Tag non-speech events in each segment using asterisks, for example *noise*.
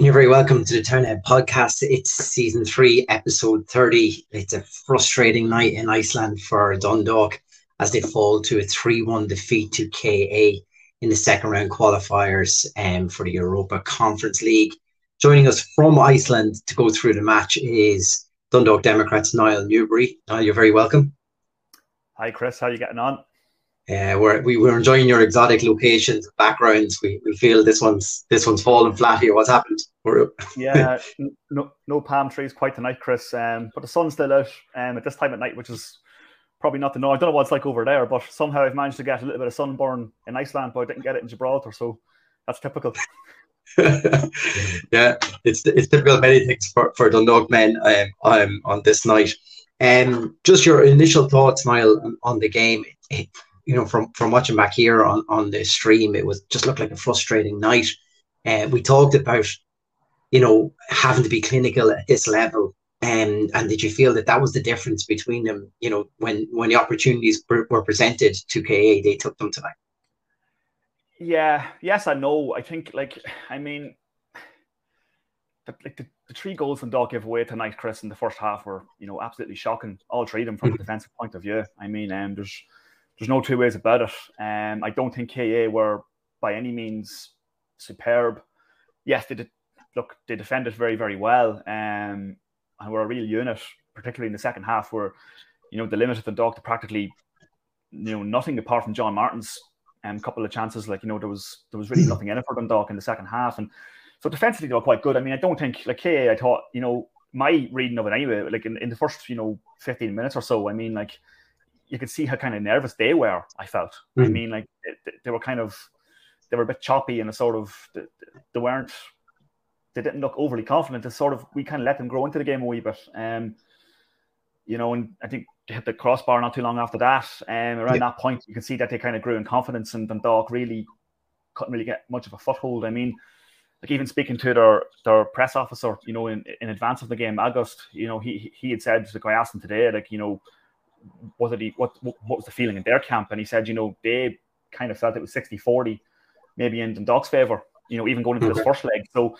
you're very welcome to the Townhead podcast. It's season three, episode 30. It's a frustrating night in Iceland for Dundalk as they fall to a 3 1 defeat to KA in the second round qualifiers um, for the Europa Conference League. Joining us from Iceland to go through the match is Dundalk Democrats Niall Newbury. Niall, you're very welcome. Hi, Chris. How are you getting on? Uh, we're we, we're enjoying your exotic locations, backgrounds. We, we feel this one's this one's fallen flat here. What's happened? Yeah, *laughs* no no palm trees quite tonight, Chris. Um, but the sun's still out um, at this time at night, which is probably not the norm. I don't know what it's like over there, but somehow I've managed to get a little bit of sunburn in Iceland, but I didn't get it in Gibraltar, so that's typical. *laughs* *laughs* yeah, it's it's typical of many things for, for Dundalk men um, um, on this night. Um, just your initial thoughts, Niall, on, on the game. It, you know, from from watching back here on on the stream, it was just looked like a frustrating night. And uh, we talked about, you know, having to be clinical at this level. And and did you feel that that was the difference between them? You know, when when the opportunities were presented to KA, they took them tonight. Yeah. Yes, I know. I think like I mean, the, like the, the three goals from Dog gave away tonight, Chris, in the first half were you know absolutely shocking. All three of them from a defensive point of view. I mean, um, there's there's no two ways about it. Um, I don't think KA were by any means superb. Yes, they did. Look, they defended very, very well, um, and were a real unit, particularly in the second half, where you know the limited the dog to practically you know nothing apart from John Martin's um, couple of chances. Like you know there was there was really nothing in it for Dundalk in the second half, and so defensively they were quite good. I mean, I don't think like KA. I thought you know my reading of it anyway. Like in, in the first you know fifteen minutes or so, I mean like you could see how kind of nervous they were. I felt. Mm. I hmm. mean, like they, they, were kind of they were a bit choppy and a sort of they, they weren't they didn't look overly confident. It's sort of we kind of let them grow into the game a wee bit. Um, you know, and I think they hit the crossbar not too long after that. Um, around yeah. that point, you can see that they kind of grew in confidence, and Dundalk really couldn't really get much of a foothold. I mean, like even speaking to their their press officer, you know, in, in advance of the game, August, you know, he he had said, like I asked him today, like you know, what did he what what was the feeling in their camp? And he said, you know, they kind of felt it was 60-40, maybe in Dundalk's favour, you know, even going into this first leg. So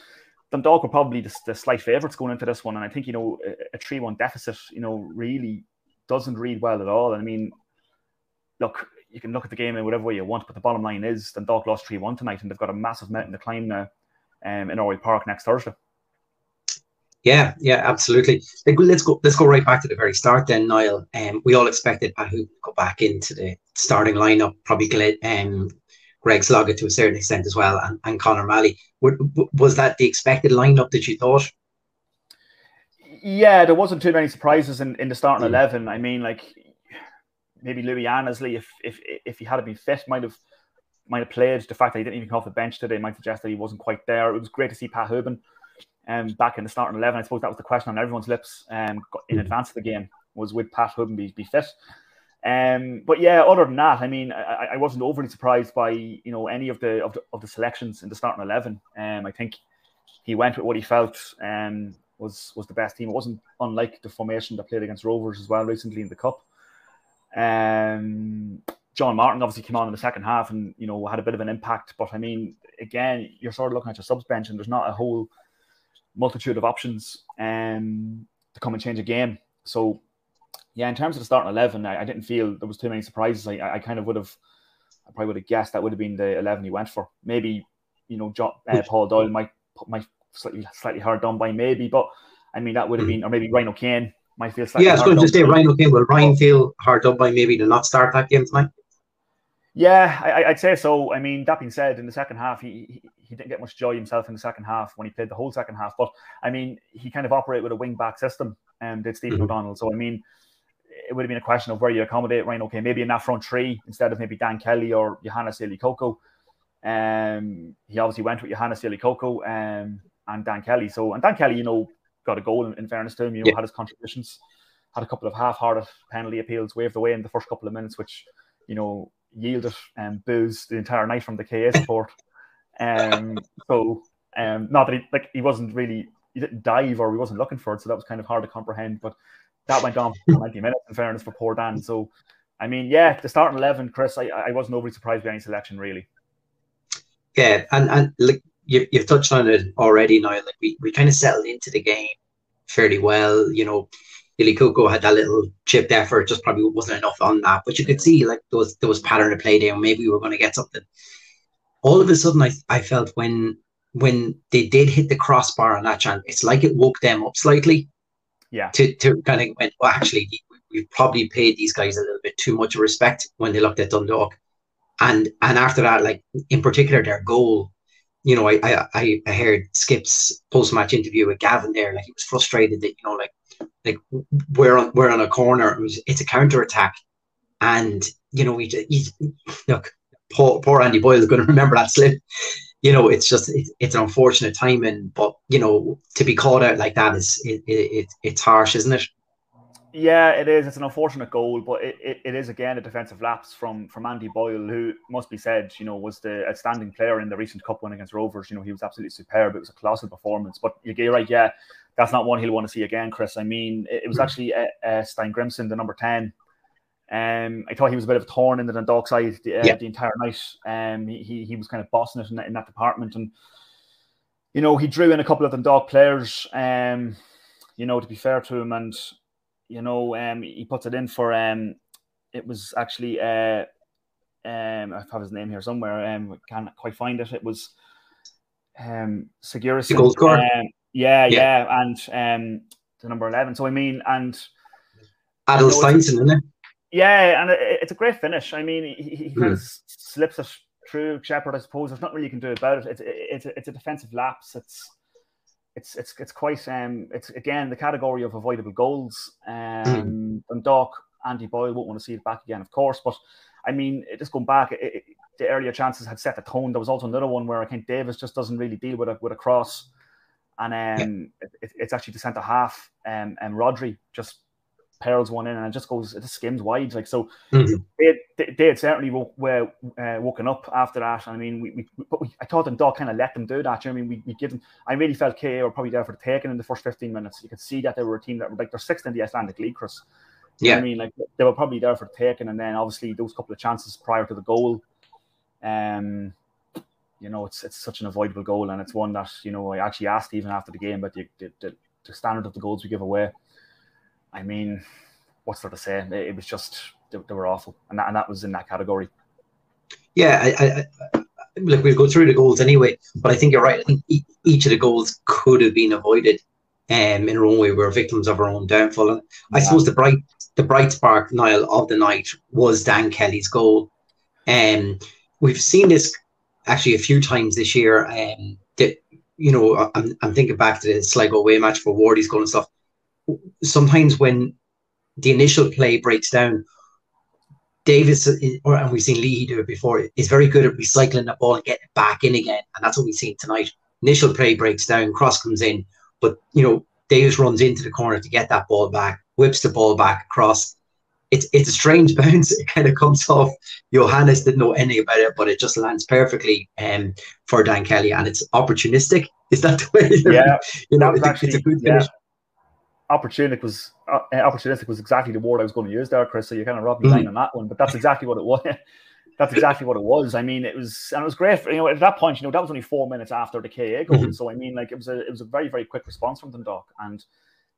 Dundalk were probably the, the slight favourites going into this one. And I think, you know, a 3 1 deficit, you know, really doesn't read well at all. And I mean, look, you can look at the game in whatever way you want, but the bottom line is Dundalk lost 3 1 tonight and they've got a massive mountain to climb now um, in Oriel Park next Thursday. Yeah, yeah, absolutely. Let's go. Let's go right back to the very start. Then, Niall. Um, we all expected Pat to go back into the starting lineup. Probably um, Greg Sloggett to a certain extent as well, and, and Connor Malley. Was that the expected lineup that you thought? Yeah, there wasn't too many surprises in, in the starting mm. eleven. I mean, like maybe Louie Annesley, if if if he had been fit, might have might have played. The fact that he didn't even come off the bench today might suggest that he wasn't quite there. It was great to see Pat Hoban um, back in the starting 11. I suppose that was the question on everyone's lips um, in advance of the game was would Pat be, be fit? Um, but yeah, other than that, I mean, I, I, wasn't overly surprised by you know any of the of the, of the selections in the starting eleven. Um, I think he went with what he felt um, was was the best team. It wasn't unlike the formation that played against Rovers as well recently in the cup. Um, John Martin obviously came on in the second half and you know had a bit of an impact. But I mean, again, you're sort of looking at your subs bench and there's not a whole multitude of options um, to come and change a game. So, yeah, in terms of the starting eleven, I, I didn't feel there was too many surprises. I, I kind of would have, I probably would have guessed that would have been the eleven he went for. Maybe you know, John, uh, Paul Doyle might might slightly slightly hard done by maybe, but I mean that would have hmm. been, or maybe Ryan O'Kane might feel slightly. Yeah, I was going to say Ryan O'Kane. Will Ryan feel hard done by maybe to not start that game tonight? Yeah, I, would say so. I mean, that being said, in the second half, he, he, didn't get much joy himself in the second half when he played the whole second half. But I mean, he kind of operated with a wing back system, and um, did Stephen mm-hmm. O'Donnell. So I mean, it would have been a question of where you accommodate Ryan. Okay, maybe in that front three instead of maybe Dan Kelly or Johannes Kokko. Um, he obviously went with Johannes Kokko um, and Dan Kelly. So and Dan Kelly, you know, got a goal in, in fairness to him. You know, yeah. had his contributions, had a couple of half-hearted penalty appeals waved away in the first couple of minutes, which you know yielded and um, booze the entire night from the KA support. Um, so um, not that he like he wasn't really he didn't dive or he wasn't looking for it, so that was kind of hard to comprehend. But that went on for 90 minutes in fairness for poor Dan. So I mean, yeah, the starting eleven, Chris, I, I wasn't overly surprised by any selection really. Yeah, and and like you, you've touched on it already now. Like we, we kind of settled into the game fairly well. You know, Yli-Kokko had that little chipped effort, just probably wasn't enough on that. But you could see like there was there was pattern of play there. Maybe we were going to get something. All of a sudden, I I felt when when they did hit the crossbar on that chance, it's like it woke them up slightly. Yeah. To to kind of went, well, actually, we've probably paid these guys a little bit too much respect when they looked at Dundalk. And and after that, like in particular, their goal, you know, I I, I heard Skip's post match interview with Gavin there, like he was frustrated that you know, like like we're on we're on a corner. It was, it's a counter attack, and you know, we he's, look, poor poor Andy Boyle is going *laughs* to remember that slip. You know, it's just it, it's an unfortunate timing, but you know, to be called out like that is it, it, it's harsh, isn't it? Yeah, it is. It's an unfortunate goal, but it, it, it is again a defensive lapse from from Andy Boyle, who must be said, you know, was the outstanding player in the recent cup win against Rovers. You know, he was absolutely superb. It was a colossal performance. But you're right, yeah, that's not one he'll want to see again, Chris. I mean, it, it was hmm. actually uh, uh, Steingrimsson, the number ten. Um, I thought he was a bit of a thorn in the Dundalk side the, uh, yeah. the entire night. Um, he, he was kind of bossing it in that, in that department, and you know, he drew in a couple of Dundalk players. Um, you know, to be fair to him, and you know, um, he puts it in for um, it was actually uh, um, I have his name here somewhere. Um, can't quite find it. It was um, Sigurdsson. Um, yeah, yeah, yeah, and um, the number eleven. So I mean, and Adalsteinsson, isn't it? Yeah, and it, it's a great finish. I mean, he, he mm. kind of slips it through Shepperd. I suppose there's not really you can do about it. It's it's a, it's a defensive lapse. It's it's it's it's quite um it's again the category of avoidable goals. Um, mm. and Doc Andy Boyle won't want to see it back again, of course. But I mean, just going back, it, it, the earlier chances had set the tone. There was also another one where I think Davies just doesn't really deal with a with a cross, and um, yeah. it, it's actually the centre half um, and Rodri just pearls one in and it just goes, it just skims wide. Like so, mm-hmm. they, they, had certainly were uh, woken up after that. I mean, we, we but we, I thought the dog kind of let them do that. You know I mean, we, we give them. I really felt KA were probably there for the taking in the first fifteen minutes. You could see that they were a team that were like they're sixth in the Icelandic League, Chris. Yeah, I mean, like they were probably there for the taking, and then obviously those couple of chances prior to the goal. Um, you know, it's it's such an avoidable goal, and it's one that you know I actually asked even after the game but the, the, the, the standard of the goals we give away. I mean, what's there to say? It, it was just they, they, were awful, and that and that was in that category. Yeah, I, I, I look, we'll go through the goals anyway, but I think you're right. I think each of the goals could have been avoided. Um, in our own way, we are victims of our own downfall. And yeah. I suppose the bright, the bright spark, Niall, of the night was Dan Kelly's goal. And um, we've seen this actually a few times this year. Um, that you know, I'm, I'm thinking back to the Sligo away match for Wardy's goal and stuff sometimes when the initial play breaks down, Davies, or and we've seen Leahy do it before, is very good at recycling the ball and getting it back in again, and that's what we've seen tonight. Initial play breaks down, cross comes in, but you know Davies runs into the corner to get that ball back, whips the ball back across. It's it's a strange *laughs* bounce. It kind of comes off. Johannes didn't know anything about it, but it just lands perfectly um, for Dan Kelly, and it's opportunistic. *laughs* Is that the way? Yeah, you know, it's, actually, it's, a good finish. Yeah opportunistic was uh, opportunistic was exactly the word I was going to use there, Chris. So you kind of robbed me mm. on that one, but that's exactly what it was. *laughs* that's exactly what it was. I mean, it was and it was great. For, you know, at that point, you know, that was only four minutes after the KA goal. Mm-hmm. So I mean, like it was a it was a very very quick response from them, Doc, and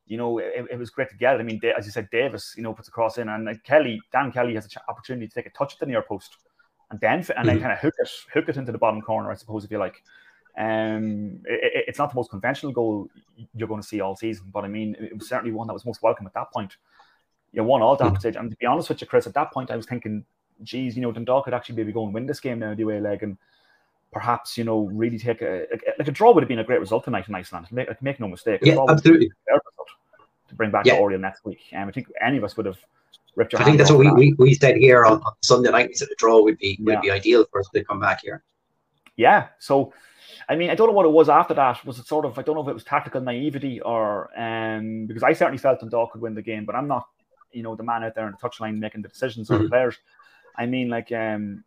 you know, it, it was great to get it. I mean, as you said, Davies, you know, puts a cross in, and like, Kelly, Dan Kelly has an ch- opportunity to take a touch at the near post, and then and mm-hmm. then kind of hook it hook it into the bottom corner, I suppose, if you like. Um, it, it's not the most conventional goal you're going to see all season, but I mean, it was certainly one that was most welcome at that point. You won all that stage, and to be honest with you, Chris, at that point, I was thinking, geez, you know, Dundalk could actually maybe go and win this game now, the way leg, and perhaps you know really take a like a draw would have been a great result tonight in Iceland. Make, like, make no mistake, yeah, absolutely. To bring back yeah. to Oriel next week, and um, I think any of us would have ripped. Our. I think that's what we, that. we, we said here on, on Sunday night. We said a draw would be would yeah. be ideal for us to come back here. Yeah, so I mean, I don't know what it was after that. Was it sort of I don't know if it was tactical naivety or um because I certainly felt Dundalk could win the game, but I'm not, you know, the man out there on the touchline making the decisions mm-hmm. or the players. I mean, like um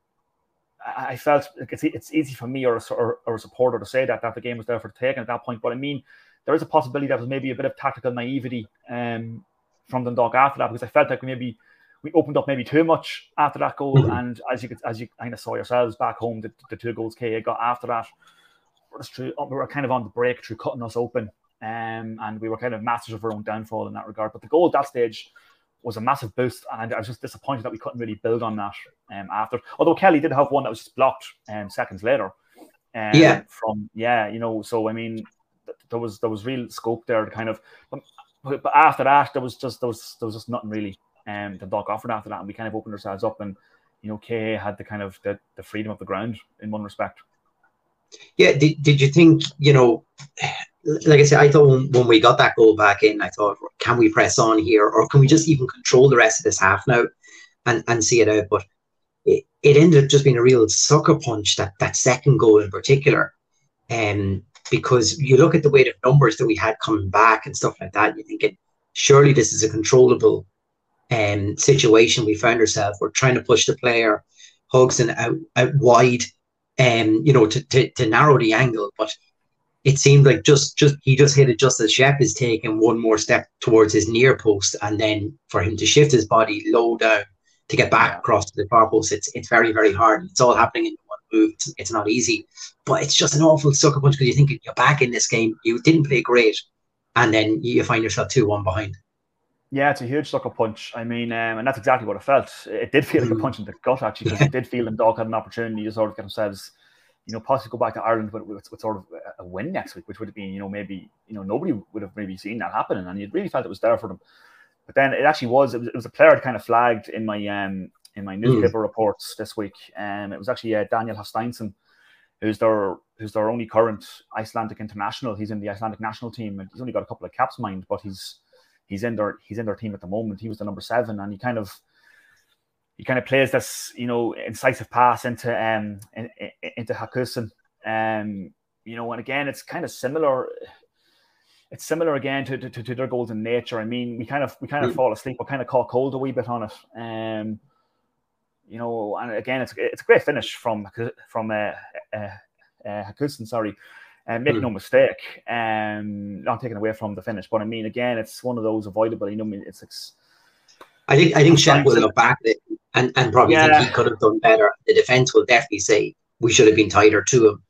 I, I felt like it's, it's easy for me or a, or, or a supporter to say that that the game was there for the taking at that point, but I mean, there is a possibility that was maybe a bit of tactical naivety um from Dundalk after that because I felt like maybe we opened up maybe too much after that goal, mm-hmm. and as you could, as you kind of saw yourselves back home, the, the two goals KA got after that through, we were kind of on the break through cutting us open, um, and we were kind of masters of our own downfall in that regard. But the goal at that stage was a massive boost, and I was just disappointed that we couldn't really build on that um, after. Although Kelly did have one that was just blocked um, seconds later. Um, yeah. From yeah, you know, so I mean, th- there was there was real scope there to kind of, but, but after that, there was just there was there was just nothing really um the Doc offered after that, and we kind of opened ourselves up, and you know, KA had the kind of the, the freedom of the ground in one respect. Yeah, did, did you think, you know, like I said, I thought when, when we got that goal back in, I thought, can we press on here or can we just even control the rest of this half now and, and see it out? But it, it ended up just being a real sucker punch, that, that second goal in particular. Um, because you look at the weight of numbers that we had coming back and stuff like that, you're thinking, surely this is a controllable um, situation we found ourselves. We're trying to push the player, Hodgson out, out wide, um, you know, to, to, to narrow the angle. But it seemed like just just he just hit it just as Shep is taking one more step towards his near post, and then for him to shift his body low down to get back across to the far post, it's it's very very hard. It's all happening in one move. It's, it's not easy, but it's just an awful sucker punch because you think you're back in this game. You didn't play great, and then you find yourself two one behind. Yeah, it's a huge sucker punch. I mean, um, and that's exactly what it felt. It did feel like a punch *laughs* in the gut, actually, because it did feel and Dog had an opportunity to sort of get themselves, you know, possibly go back to Ireland with, with, with, sort of a win next week, which would have been, you know, maybe, you know, nobody would have maybe seen that happening. And you really felt it was there for them. But then it actually was, it was, it was a player kind of flagged in my um in my newspaper mm. reports this week. And um, it was actually uh, Daniel Hafsteinsson, who's their who's their only current Icelandic international. He's in the Icelandic national team and he's only got a couple of caps mind, but he's he's in their he's in their team at the moment. He was the number seven, and he kind of he kind of plays this you know incisive pass into um in, in, into Hauksson. Um, you know, and again, it's kind of similar. It's similar again to, to, to their goals in nature. I mean, we kind of we kind of mm. fall asleep, we kind of caught cold a wee bit on it. Um, you know, and again, it's it's a great finish from from uh, uh, uh Hauksson, sorry. And make mm. no mistake, um, not taken away from the finish, but I mean, again, it's one of those avoidable. You know, I mean, it's. it's I think I think Shep will look back at it and, and probably yeah. think he could have done better. The defense will definitely say we should have been tighter to him.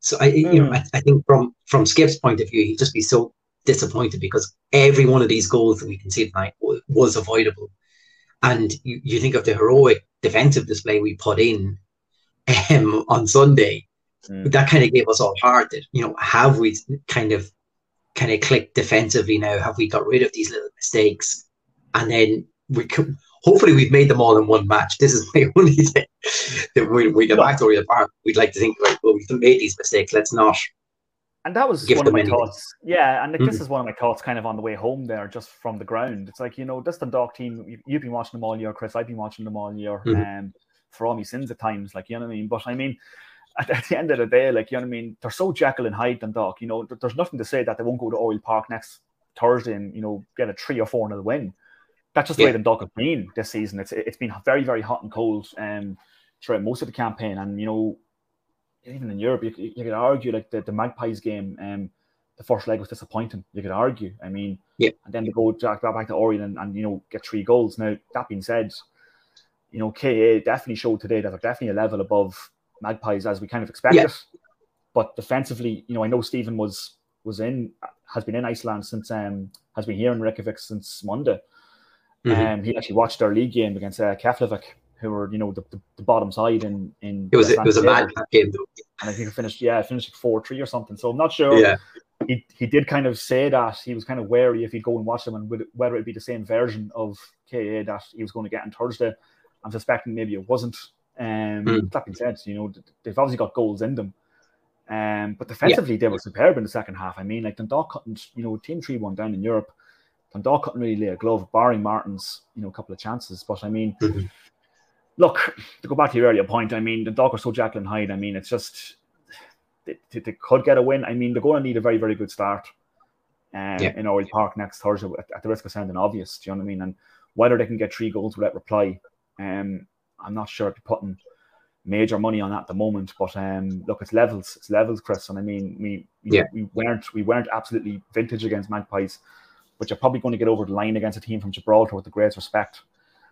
So I, mm. you know, hmm. I, I, think from from Skip's point of view, he'd just be so disappointed because every one of these goals that we can see tonight was, was avoidable. And you, you think of the heroic defensive display we put in *laughs* um, on Sunday, Mm. That kind of gave us all heart that, you know, have we kind of kind of clicked defensively now? Have we got rid of these little mistakes? And then we could hopefully we've made them all in one match. This is *laughs* my only thing that we, we get back to the Park. We'd like to think like, well, we've made these mistakes. Let's not. And that was one of my anything. thoughts. Yeah, and like, mm this is one of my thoughts, kind of on the way home there, just from the ground. It's like you know, just this Dundalk team. You've been watching them all year, Chris. I've been watching them all year, and mm-hmm. um, for all my sins at times, like you know what I mean. But I mean, at, at, the end of the day, like you know what I mean, they're so Jekyll and Hyde and Doc. You know, there's nothing to say that they won't go to Oriel Park next Thursday and you know get a three or four nil win. That's just the way the Doc have been this season. It's it's been very very hot and cold um throughout most of the campaign, and you know even in Europe, you, you could argue like the, the Magpies game, um, the first leg was disappointing. You could argue. I mean, yeah. And then they go back, back to Oriel and, and you know get three goals. Now that being said, you know KA definitely showed today that they're definitely a level above Magpies as we kind of expected. Yeah. But defensively, you know, I know Stephen was was in has been in Iceland since um has been here in Reykjavik since Monday. And mm-hmm. um, he actually watched our league game against uh, Keflavik, who were you know the, the, the, bottom side in in. It was it was a bad game though. And I think he finished yeah finished four three or something. So I'm not sure. Yeah. He, he did kind of say that he was kind of wary if he'd go and watch them and would, whether it'd be the same version of KA that he was going to get on Thursday. I'm suspecting maybe it wasn't. Um, mm. That being said, you know they've obviously got goals in them. Um, but defensively, yeah. they were superb in the second half. I mean, like Dundalk couldn't, you know, team three one down in Europe. Dundalk couldn't really lay a glove, barring Martin's, you know, a couple of chances. But I mean, mm-hmm. look to go back to your earlier point. I mean, Dundalk are so and Hyde. I mean, it's just they, they, could get a win. I mean, they're going to need a very very good start. Um, yeah. in Oriel Park next Thursday, at, at, the risk of sounding obvious, do you know what I mean? And whether they can get three goals without reply, um, I'm not sure if you're putting major money on that at the moment. But um, look, it's levels, it's levels, Chris. And I mean, we yeah. we weren't we weren't absolutely vintage against Magpies, but you're probably going to get over the line against a team from Gibraltar with the greatest respect.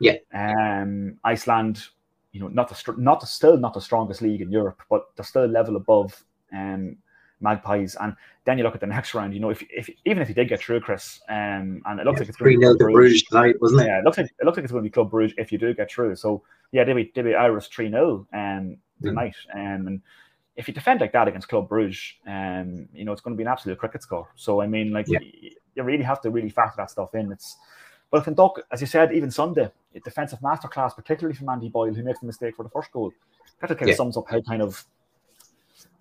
Yeah. Um, Iceland, you know, not the not the, still not the strongest league in Europe, but they're still a level above. Um, Magpies. And then you look at the next round. You know, if, if even if you did get through, Chris, um, and it looks Yeah, like it's three 0 to Bruges tonight, wasn't it? yeah, it looks like it looks like it's going to be Club Brugge if you do get through. So yeah, they'll be they'll be Irish three 0 um tonight. Um, and if you defend like that against Club Brugge, um, you know it's going to be an absolute cricket score. So I mean, like Yeah. you, you really have to really factor that stuff in. It's but in Duck, as you said, even Sunday, a defensive masterclass, particularly from Andy Boyle, who makes the mistake for the first goal. That kind of Yeah. sums up how kind of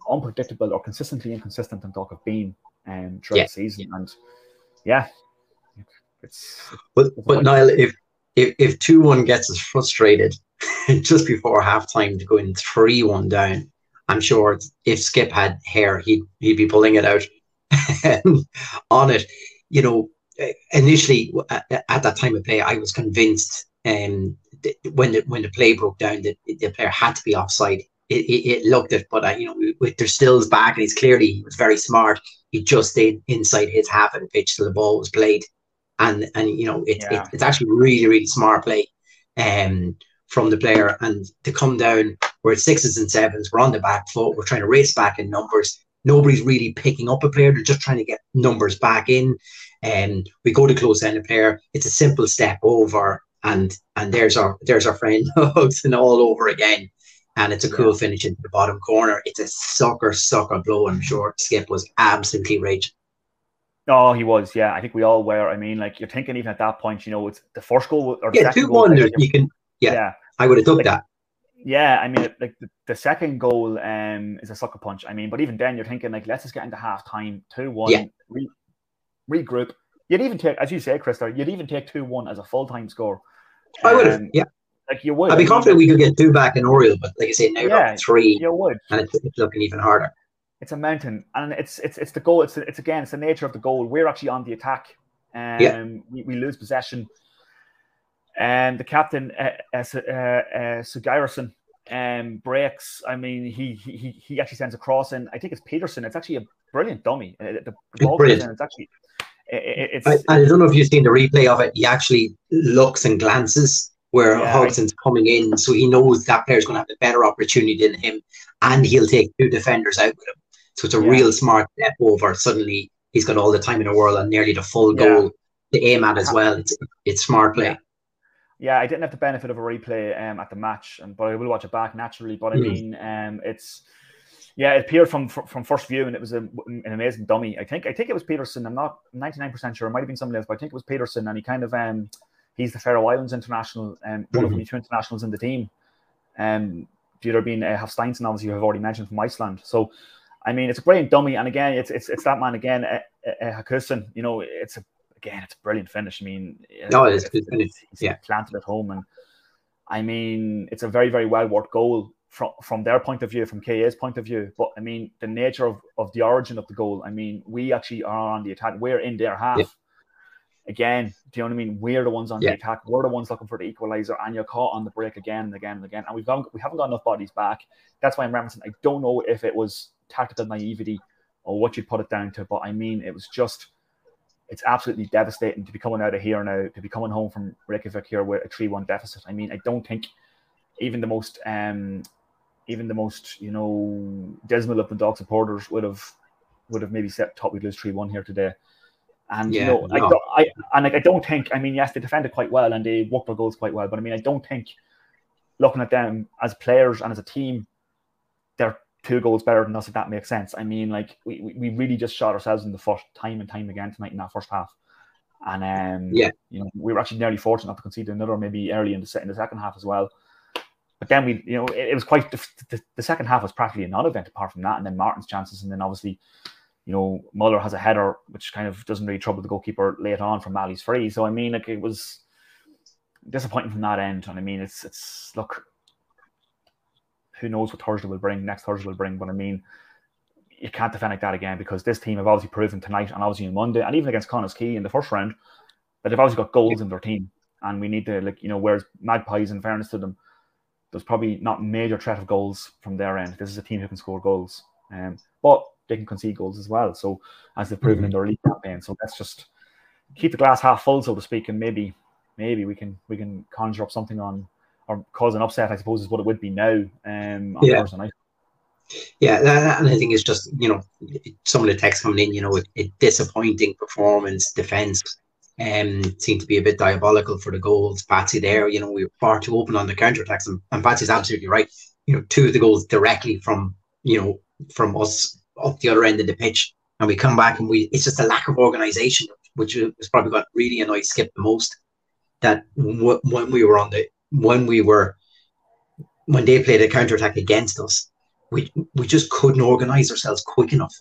unpredictable or consistently inconsistent and talk have been um, throughout Yeah. the season. And yeah, it's But but Niall, if if if two one gets us frustrated *laughs* just before halftime to go in three one down, I'm sure if Skip had hair, he'd he'd be pulling it out *laughs* on it. You know, initially at, at that time of play, I was convinced um, th- when the when the play broke down that the player had to be offside. It, it, it looked it, but uh, you know, with their stills back, and he's clearly he was very smart. He just stayed inside his half of the pitch till the ball was played. And and you know it, Yeah. it, it's actually really really smart play um from the player. And to come down we're at sixes and sevens we're on the back foot we're trying to race back in numbers. Nobody's really picking up a player they're just trying to get numbers back in. And we go to close down a player it's a simple step over and and there's our there's our friend *laughs* Hudson all over again and it's a cool finish into the bottom corner it's a sucker sucker blow I'm sure Skip was absolutely raging Oh, he was. Yeah, I think we all were. I mean, like you're thinking even at that point, you know, it's the first goal or yeah two one you can yeah. yeah, I would have took Like, that yeah. I mean, like the, the second goal um is a sucker punch. I mean, but even then, you're thinking like, let's just get into half time, two one, Yeah. re- regroup. You'd even take, as you say, Krista, you'd even take two one as a full time score. I would have Um, yeah Like you would. I'd be confident we could get two back in Oriel, but like I say, now Yeah, three, You would. and it's, it's looking even harder. it's a mountain, and it's it's it's the goal. It's it's again, it's the nature of the goal. We're actually on the attack, and Yeah. we, we lose possession, and the captain, uh, uh, uh, uh, Sigurgeirsson, um, breaks. I mean, he he he- actually sends a cross in. I think it's Petersen. It's actually a brilliant dummy. Uh, the, ball brilliant. It's actually it- it's I, I don't know if you've seen the replay of it. He actually looks and glances where Yeah, Hudson's coming in, so he knows that player's going to have a better opportunity than him, and he'll take two defenders out with him. So it's a Yeah. real smart step over. Suddenly, he's got all the time in the world and nearly the full Yeah. goal to aim at as well. It's it's smart play. Yeah. I didn't have the benefit of a replay um, at the match, and but I will watch it back naturally. But I Mm. mean, um, it's yeah, it appeared from from first view, and it was a, an amazing dummy. I think I think it was Petersen. I'm not 99 percent sure. It might have been somebody else, but I think it was Petersen, and he kind of um, he's the Faroe Islands international, um, one of Mhm. only two internationals in the team. Um, the other being uh, Hafsteinsson, obviously, you have already mentioned from Iceland. So, I mean, it's a brilliant dummy, and again, it's it's, it's that man again, uh, uh, uh, Hauksson. You know, it's a again, it's a brilliant finish. I mean, No, it is a good finish, He's yeah. planted at home, and I mean, it's a very, very well worked goal from from their point of view, from KA's point of view. But I mean, the nature of, of the origin of the goal. I mean, we actually are on the attack. We're in their half. Yeah. Again, do you know what I mean? We're the ones on Yeah. the attack. We're the ones looking for the equalizer, and you're caught on the break again and again and again. And we've got we haven't got enough bodies back. That's why I'm referencing. I don't know if it was tactical naivety or what you'd put it down to, but I mean, it was just it's absolutely devastating to be coming out of here now, to be coming home from Reykjavik here with a 3 1 deficit. I mean, I don't think even the most, um, even the most, you know, dismal of the dog supporters would have would have maybe set top we'd lose 3 1 here today. And Yeah, you know, I, don't, I and like I don't think. I mean, yes, they defended quite well and they worked their goals quite well, but I mean, I don't think looking at them as players and as a team, they're two goals better than us. If that makes sense. I mean, like we, we, really just shot ourselves in the foot time and time again tonight in that first half. And um, Yeah. you know, we were actually nearly fortunate to concede another, maybe early in the in the second half as well. But then we, you know, it, it was quite the, the, the second half was practically a non-event apart from that, and then Martin's chances, and then obviously, you know, Muller has a header which kind of doesn't really trouble the goalkeeper late on from Malley's free. So I mean, like it was disappointing from that end, and I mean, it's it's look, who knows what Thursday will bring, next Thursday will bring, but I mean, you can't defend like that again because this team have obviously proven tonight and obviously on Monday, and even against Connah's Quay in the first round, that they've obviously got goals in their team, and we need to like you know, whereas Magpies, in fairness to them, there's probably not major threat of goals from their end. This is a team who can score goals, um, but they can concede goals as well. So as they've proven in their league campaign, so let's just keep the glass half full, so to speak, and maybe maybe we can we can conjure up something on or cause an upset. I suppose is what it would be now um, on Yeah. Thursday night. Yeah, and I think it's just you know some of the text coming in, you know, a disappointing performance, defense, um, seemed to be a bit diabolical for the goals. Patsy there, you know, we were far too open on the counter attacks, and, and Patsy's absolutely right. You know, two of the goals directly from you know from us up the other end of the pitch, and we come back and we it's just a lack of organisation, which was probably got really annoyed Skip the most. That w- when we were on the when we were when they played a counter attack against us, we we just couldn't organise ourselves quick enough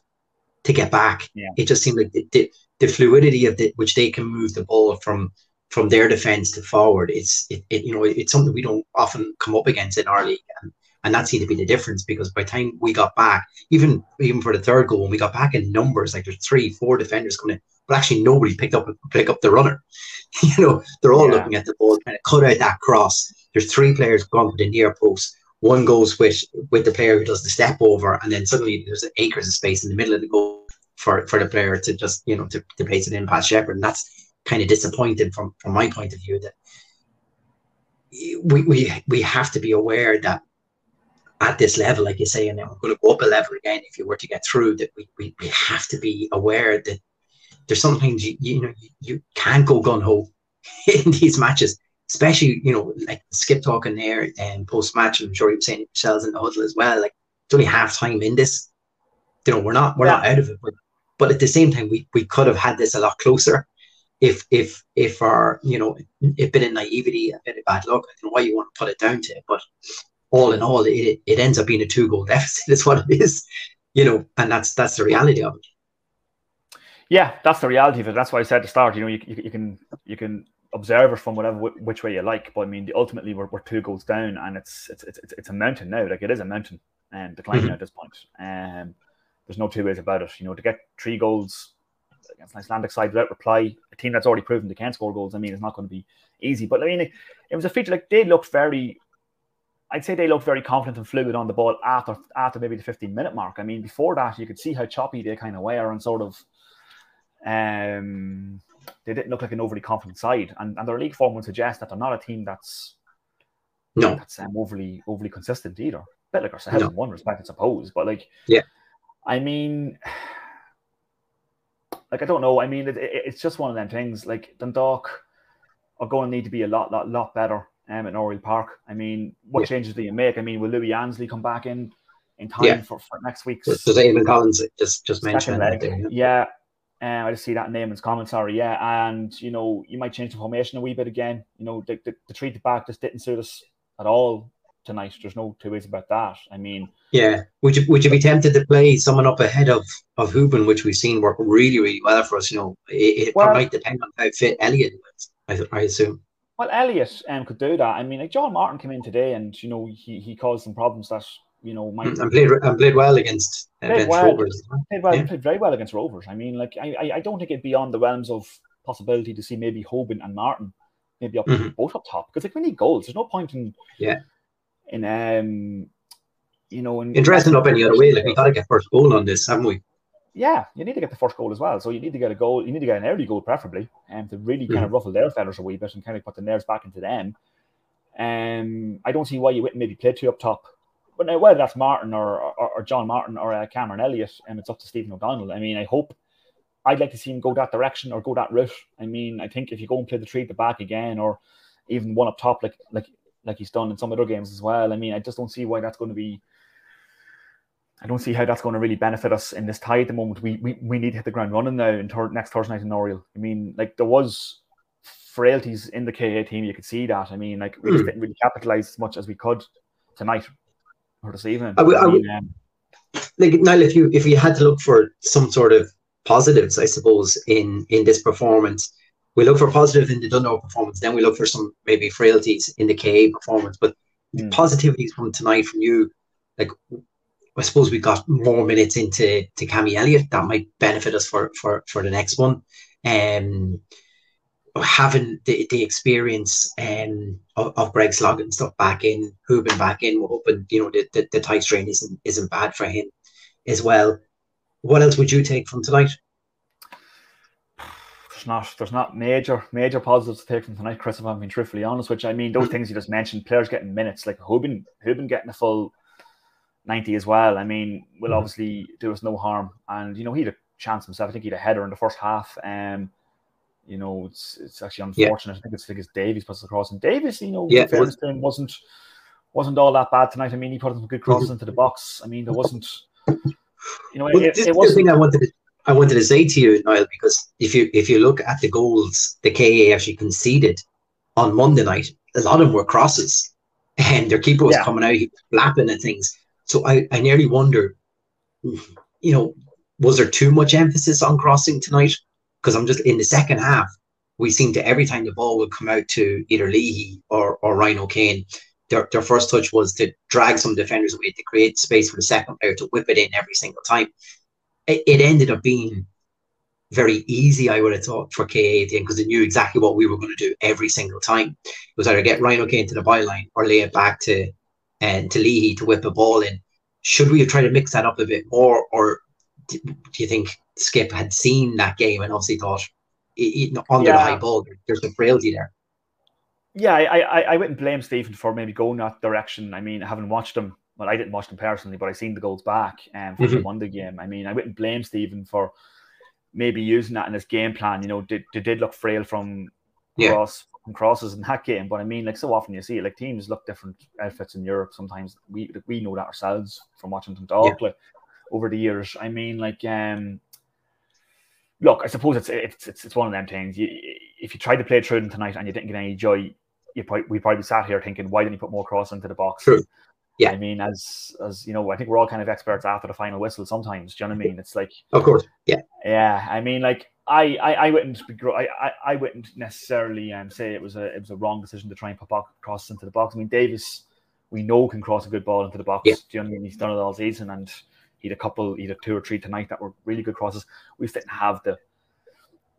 to get back. Yeah. It just seemed like the, the, the fluidity of the, which they can move the ball from from their defense to forward. It's it, it, you know it's something we don't often come up against in our league, and, and that seemed to be the difference because by the time we got back, even even for the third goal, when we got back in numbers, like there's three, four defenders coming in, but actually nobody picked up pick up the runner. *laughs* you know, they're all yeah. looking at the ball, trying to cut out that cross. There's three players going for the near post. One goes with with the player who does the step over, and then suddenly there's acres of space in the middle of the goal for, for the player to just you know to, to pace it in past Shepperd. And that's kind of disappointing from from my point of view that we we we have to be aware that at this level, like you say, and then we're going to go up a level again if you were to get through, that we, we, we have to be aware that there's sometimes you, you know you, you can't go gun ho *laughs* in these matches especially you know like skip talking there and post match. I'm sure you were saying Michelle's in the huddle as well. Like it's only half time in this. You know we're not we're yeah. not out of it, but but at the same time we we could have had this a lot closer. If if if our you know a bit of naivety, a bit of bad luck, I don't know why you want to put it down to it, but all in all, it it ends up being a two goal deficit. *laughs* Is what it is, you know, and that's that's the reality of it. Yeah, that's the reality of it. That's why I said at the start. You know, you, you, you can you can observers from whatever which way you like. But I mean, ultimately, we're, we're two goals down, and it's it's it's, it's a mountain now. Like it is a mountain and um, declining mm-hmm. at this point. Um, there's no two ways about it. You know, to get three goals against an Icelandic side without reply, a team that's already proven they can score goals. I mean, it's not going to be easy. But I mean, it, it was a feature like they looked very. I'd say they looked very confident and fluid on the ball after after maybe the 15 minute mark. I mean, before that, you could see how choppy they kind of were and sort of um they didn't look like an overly confident side, and, and their league form would suggest that they're not a team that's no that's um, overly overly consistent either. A bit like ourselves no. in one respect, I suppose. But like, yeah, I mean, *sighs* like I don't know. I mean, it, it, it's just one of them things. Like Dundalk are going to need to be a lot, lot, lot better um, at Oriel Park. I mean, what yeah. changes do you make? I mean, will Louie Annesley come back in in time yeah. for, for next week's? Does Eamon Collins just just mention that? There, yeah. yeah. Um, I just see that name in comments. Sorry, yeah, and you know you might change the formation a wee bit again. You know the the, the treat back just didn't suit us at all tonight. There's no two ways about that. I mean, yeah, would you would you be tempted to play someone up ahead of of Hoban, which we've seen work really really well for us? You know, it, it well, might depend on how fit Elliott is. I, I assume. Well, Elliott um, could do that. I mean, like John Martin came in today, and you know he he caused some problems that you know, might and played and played well against, uh, played well, Rovers. Played well, yeah. played very well against Rovers. I mean, like I, I don't think it'd be on the realms of possibility to see maybe Hoban and Martin maybe up mm-hmm. both up top because like we need goals. There's no point in yeah in um you know in, in dressing up any other way. Like we gotta get first goal on this, haven't we? Yeah, you need to get the first goal as well. So you need to get a goal. You need to get an early goal, preferably, and um, to really mm-hmm. kind of ruffle their feathers a wee bit and kind of put the nerves back into them. Um, I don't see why you wouldn't maybe play two up top but now whether that's Martin or, or, or John Martin or uh, Cameron Elliott, and um, it's up to Stephen O'Donnell. I mean, I hope I'd like to see him go that direction or go that route. I mean, I think if you go and play the three at the back again, or even one up top, like like like he's done in some other games as well. I mean, I just don't see why that's going to be. I don't see how that's going to really benefit us in this tie at the moment. We we, we need to hit the ground running now in third, next Thursday night in Oriel. I mean, like there was frailties in the KA team. You could see that. I mean, like we just hmm. didn't really capitalize as much as we could tonight or this evening. I, I, mean, um, like Niall, if you if you had to look for some sort of positives, I suppose in in this performance, we look for positive in the Dundalk performance. Then we look for some maybe frailties in the KA performance. But mm. positivities from tonight from you, like I suppose we got more minutes into to Cammy Elliott that might benefit us for for for the next one. Um, having the, the experience um, of, of Greg Sloggett stuff back in, Hoban back in, we're hoping, you know, the, the, the tie strain isn't, isn't bad for him as well. What else would you take from tonight? There's not, there's not major, major positives to take from tonight, Chris, if I'm being truthfully honest, which I mean, those mm. things you just mentioned, players getting minutes, like Hoban, Hoban getting a full 90 as well. I mean, will Mhm. obviously do us no harm. And you know, he had a chance himself. I think he had a header in the first half. Um, you know, it's it's actually Yeah. unfortunate. I think it's I think it's Davies puts it across. And Davies, you know, Yeah, fairness to him, wasn't wasn't all that bad tonight. I mean, he put some good crosses into the box. I mean, there wasn't you know, Well, it, this it the wasn't thing I wanted to I wanted to say to you, Niall, because if you if you look at the goals the KA actually conceded on Monday night, a lot of them were crosses, *laughs* and their keeper was Yeah. coming out, he was flapping at things. So I I nearly wonder, you know, was there too much emphasis on crossing tonight? Because I'm just in the second half, we seem to every time the ball would come out to either Leahy or or Ryan O'Kane, their, their first touch was to drag some defenders away to create space for the second player to whip it in every single time. It, it ended up being very easy, I would have thought, for KA at the end because they knew exactly what we were going to do every single time. It was either get Ryan O'Kane to the byline or lay it back to and to Leahy to whip a ball in. Should we have tried to mix that up a bit more, or do, you think Skip had seen that game and obviously thought it, it, under the high ball, there's a frailty there? Yeah, I, I, I wouldn't blame Stephen for maybe going that direction. I mean, having watched him, well, I didn't watch them personally, but I seen the goals back um, from the Mhm. Monday game. I mean, I wouldn't blame Stephen for maybe using that in his game plan. You know, they, they did look frail from Yeah. cross from crosses in that game, but I mean, like so often you see it, like teams look different outfits in Europe. Sometimes we we know that ourselves from watching them talk like, over the years. I mean, like um, look, I suppose it's it's it's, it's one of them things. You, if you tried to play them tonight and you didn't get any joy, you probably, we probably sat here thinking, why didn't you put more cross into the box? True. Yeah. I mean, as as you know, I think we're all kind of experts after the final whistle. Sometimes, do you know what I mean? It's like, Of course, yeah. yeah, I mean, like I I, I wouldn't I, I I wouldn't necessarily um say it was a it was a wrong decision to try and pop crosses into the box. I mean, Davies, we know can cross a good ball into the box. Yeah. Do you know what I mean? He's done it all season, and he had a couple, either two or three tonight that were really good crosses. We just didn't have the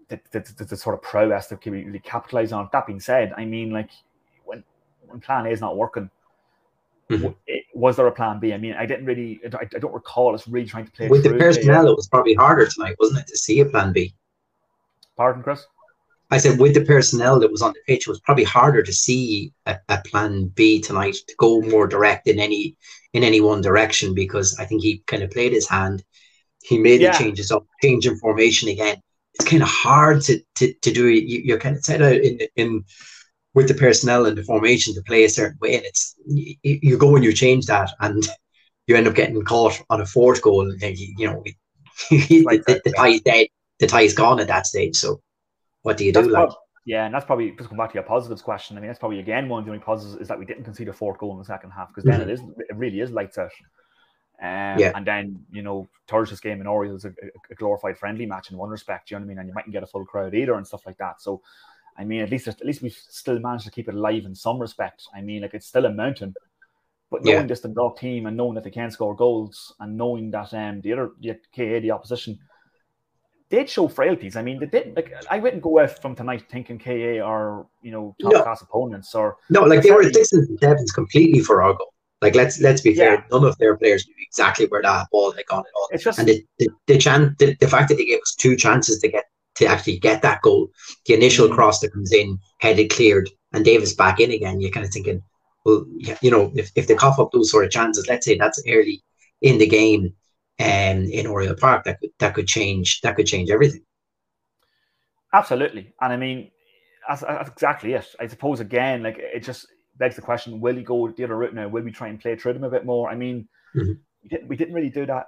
the, the, the, the sort of prowess that can really capitalize on. That being said, I mean, like when when Plan A is not working, Mhm. was there a Plan B? I mean, I didn't really, I, I don't recall us really trying to play With the personnel, it was probably harder tonight, wasn't it, to see a plan B? Pardon, Chris. I said with the personnel that was on the pitch, it was probably harder to see a, a plan B tonight to go more direct in any in any one direction because I think he kind of played his hand. He made Yeah. the changes up, change in formation again. It's kind of hard to to, to do it. You, you're kind of set out in in with the personnel and the formation to play a certain way, and it's you, you go and you change that, and you end up getting caught on a fourth goal, and then you, you know *laughs* the, the tie's dead. The tie's gone at that stage. So what do you That's do? Like, yeah, and that's probably just come back to your positives question. I mean, that's probably again one of the only positives is that we didn't concede a fourth goal in the second half because then Mhm. it is it really is lights out. Um, Yeah. And then you know Thursday's game in Oriel is a, a glorified friendly match in one respect. You know what I mean? And you mightn't get a full crowd either and stuff like that. So, I mean, at least at least we've still managed to keep it alive in some respect. I mean, like it's still a mountain, but knowing Yeah. this dog team and knowing that they can score goals and knowing that um the other the KA the opposition did show frailties. I mean, they did like I wouldn't go out from tonight thinking KA are you know top No. class opponents or No, like they were sixes and sevens completely for our goal. Like let's let's be fair, Yeah. none of their players knew exactly where that ball had gone at all. it's just And the the, the, chan- the the fact that they gave us two chances to get to actually get that goal, the initial Mm. cross that comes in, headed cleared, and Davies back in again, you're kind of thinking, well, you know, if, if they cough up those sort of chances, let's say that's early in the game, um, in Oriel Park, that could that could change that could change everything. absolutely. And I mean, that's, that's exactly it. I suppose again, like it just begs the question: Will he go the other route now? Will we try and play through them a bit more? I mean, Mhm. we didn't we didn't really do that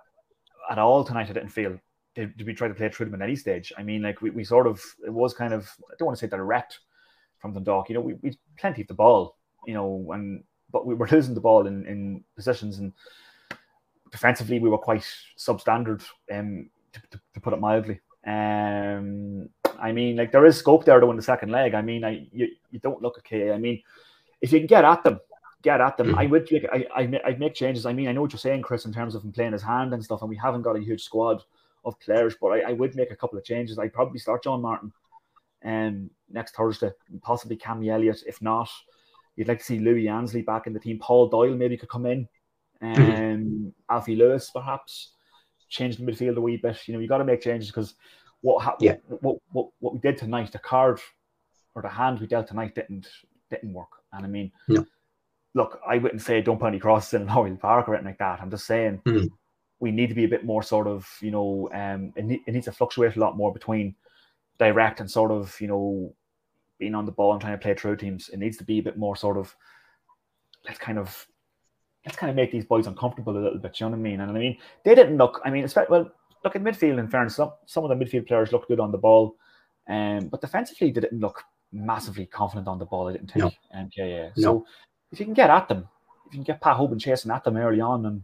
at all tonight. I didn't feel. Did, did we try to play through them at any stage? I mean, like we, we sort of it was kind of I don't want to say direct from Dundalk. You know, we we plenty of the ball. You know, and but we were *laughs* losing the ball in in positions and defensively we were quite substandard. Um, to, to, to put it mildly. Um, I mean, like there is scope there though in the second leg. I mean, I you, you don't look okay. I mean, if you can get at them, get at them. I would. Like, I I I'd make changes. I mean, I know what you're saying, Chris, in terms of him playing his hand and stuff, and we haven't got a huge squad of players, but I, I would make a couple of changes. I'd probably start John Martin, um, next Thursday, possibly Cammy Elliott. If not, you'd like to see Louie Annesley back in the team. Paul Doyle maybe could come in, um. *laughs* Alfie Lewis perhaps change the midfield a wee bit. You know, you got to make changes because what happened, Yeah. what, what what we did tonight, the card or the hand we dealt tonight didn't didn't work. And I mean, No. look, I wouldn't say don't put any crosses in an Oriel Park or anything like that. I'm just saying Mhm. We need to be a bit more sort of, you know, um, it, ne- it needs to fluctuate a lot more between direct and sort of, you know, being on the ball and trying to play through teams. It needs to be a bit more sort of, let's kind of, let's kind of make these boys uncomfortable a little bit. You know what I mean? And I mean, they didn't look. I mean, especially well, look at midfield. In fairness, some some of the midfield players looked good on the ball, um, but defensively they didn't look massively confident on the ball. I didn't think. No. Um, yeah, yeah. No. So if you can get at them, if you can get Pat Hoban chasing at them early on and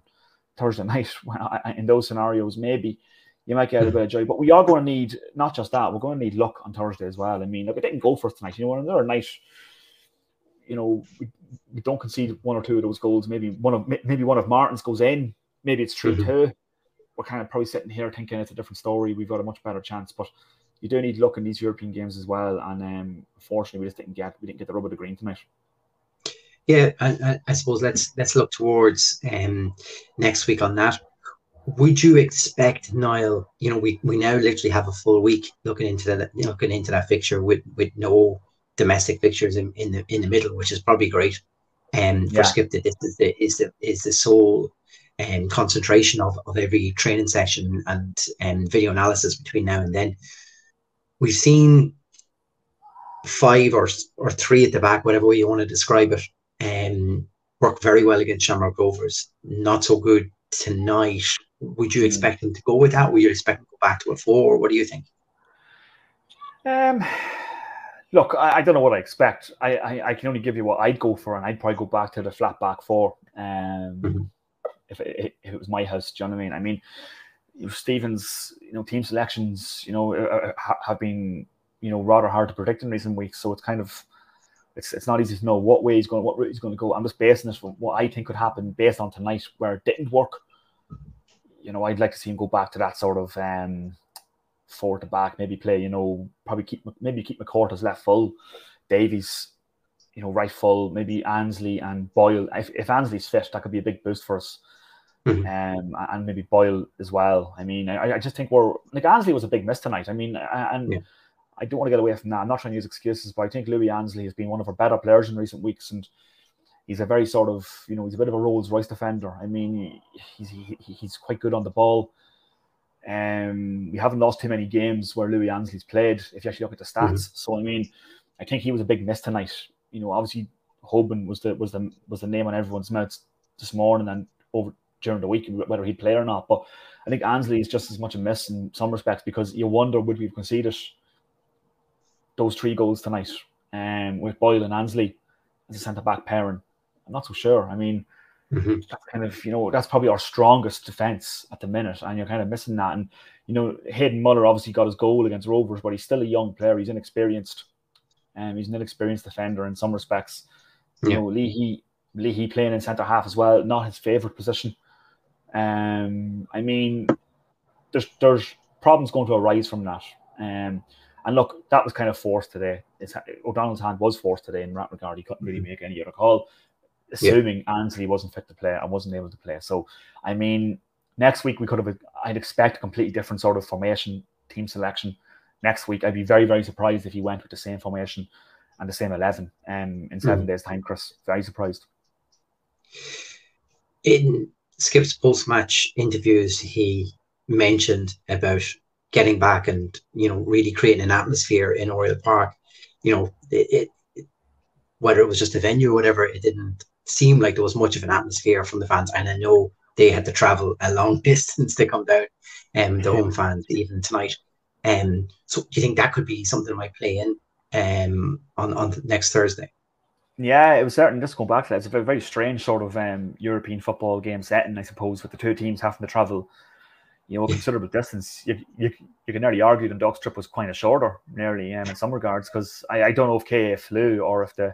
Thursday *laughs* night when I- in those scenarios, maybe you might get a bit of joy. But we are going to need not just that, we're going to need luck on Thursday as well. I mean, look, it didn't go for tonight. You know, another night, you know, we, we don't concede one or two of those goals. Maybe one of maybe one of Martin's goes in. Maybe it's 3 2. We're kind of probably sitting here thinking it's a different story. We've got a much better chance, but you do need luck in these European games as well. And um, unfortunately, we just didn't get we didn't get the rub of the green tonight. Yeah, I, I suppose let's let's look towards um, next week on that. Would you expect Niall? You know, we, we now literally have a full week looking into that looking into that fixture with, with no domestic fixtures in, in the in the middle, which is probably great. And um, for Yeah. Skip, that this is the is the is the sole um, concentration of, of every training session and and video analysis between now and then. We've seen five or or three at the back, whatever way you want to describe it, um, work very well against Shamrock Rovers. Not so good tonight. Would you Hmm. expect them to go with that? Would you expect them to go back to a four? What do you think? Um, look, I, I don't know what I expect. I, I, I can only give you what I'd go for, and I'd probably go back to the flat back four. Um, Mhm. if, it, if it was my house, do you know what I mean? I mean, you know, Stevens, you know, team selections, you know, ha- have been, you know, rather hard to predict in recent weeks. So it's kind of, it's it's not easy to know what way he's going, what route he's going to go. I'm just basing this from what I think could happen based on tonight, where it didn't work. You know, I'd like to see him go back to that sort of um, four to back, maybe play, you know, probably keep maybe keep McCourt as left full, Davies, you know, right full, maybe Annesley and Boyle. If, if Annesley's fit, that could be a big boost for us. Mhm. Um, and maybe Boyle as well. I mean, I, I just think we're like Annesley was a big miss tonight. I mean, and Yeah. I don't want to get away from that. I'm not trying to use excuses, but I think Louie Annesley has been one of our better players in recent weeks, and he's a very sort of, you know, he's a bit of a Rolls Royce defender. I mean, he's he, he's quite good on the ball. Um, we haven't lost too many games where Louie Annesley's played. If you actually look at the stats, so I mean, I think he was a big miss tonight. You know, obviously Hoban was the was the was the name on everyone's mouths this morning and over during the week whether he'd play or not. But I think Annesley is just as much a miss in some respects because you wonder would we have conceded those three goals tonight um, with Boyle and Annesley as a centre back pairing. I'm not so sure. I mean, Mhm. that's kind of you know that's probably our strongest defense at the minute, and you're kind of missing that. And you know, Hayden Muller obviously got his goal against Rovers, but he's still a young player. He's inexperienced, and um, he's an inexperienced defender in some respects. You Yeah. know, Leahy Leahy playing in centre half as well, not his favourite position. Um, I mean, there's there's problems going to arise from that. Um, and look, that was kind of forced today. It's, O'Donnell's hand was forced today in that regard. He couldn't really make any other call, assuming Annesley wasn't fit to play and wasn't able to play. So, I mean, next week we could have, I'd expect a completely different sort of formation, team selection. Next week, I'd be very, very surprised if he went with the same formation and the same 11 um, in 7 days' time, Chris. Very surprised. In Skip's post match interviews, he mentioned about getting back and you know really creating an atmosphere in Oriel Park. You know, it, it whether it was just a venue or whatever, it didn't seem like there was much of an atmosphere from the fans. And I know they had to travel a long *laughs* distance to come down, um, the home fans even tonight. Um, so do you think that could be something that might play in um on on next Thursday? Yeah, it was certainly just going back to that. It's a very, very strange sort of um, European football game setting, I suppose, with the two teams having to travel, you know, a considerable distance. You, you, you can nearly argue the Ducks trip was kind of shorter, nearly um, in some regards, because I, I don't know if KA flew or if the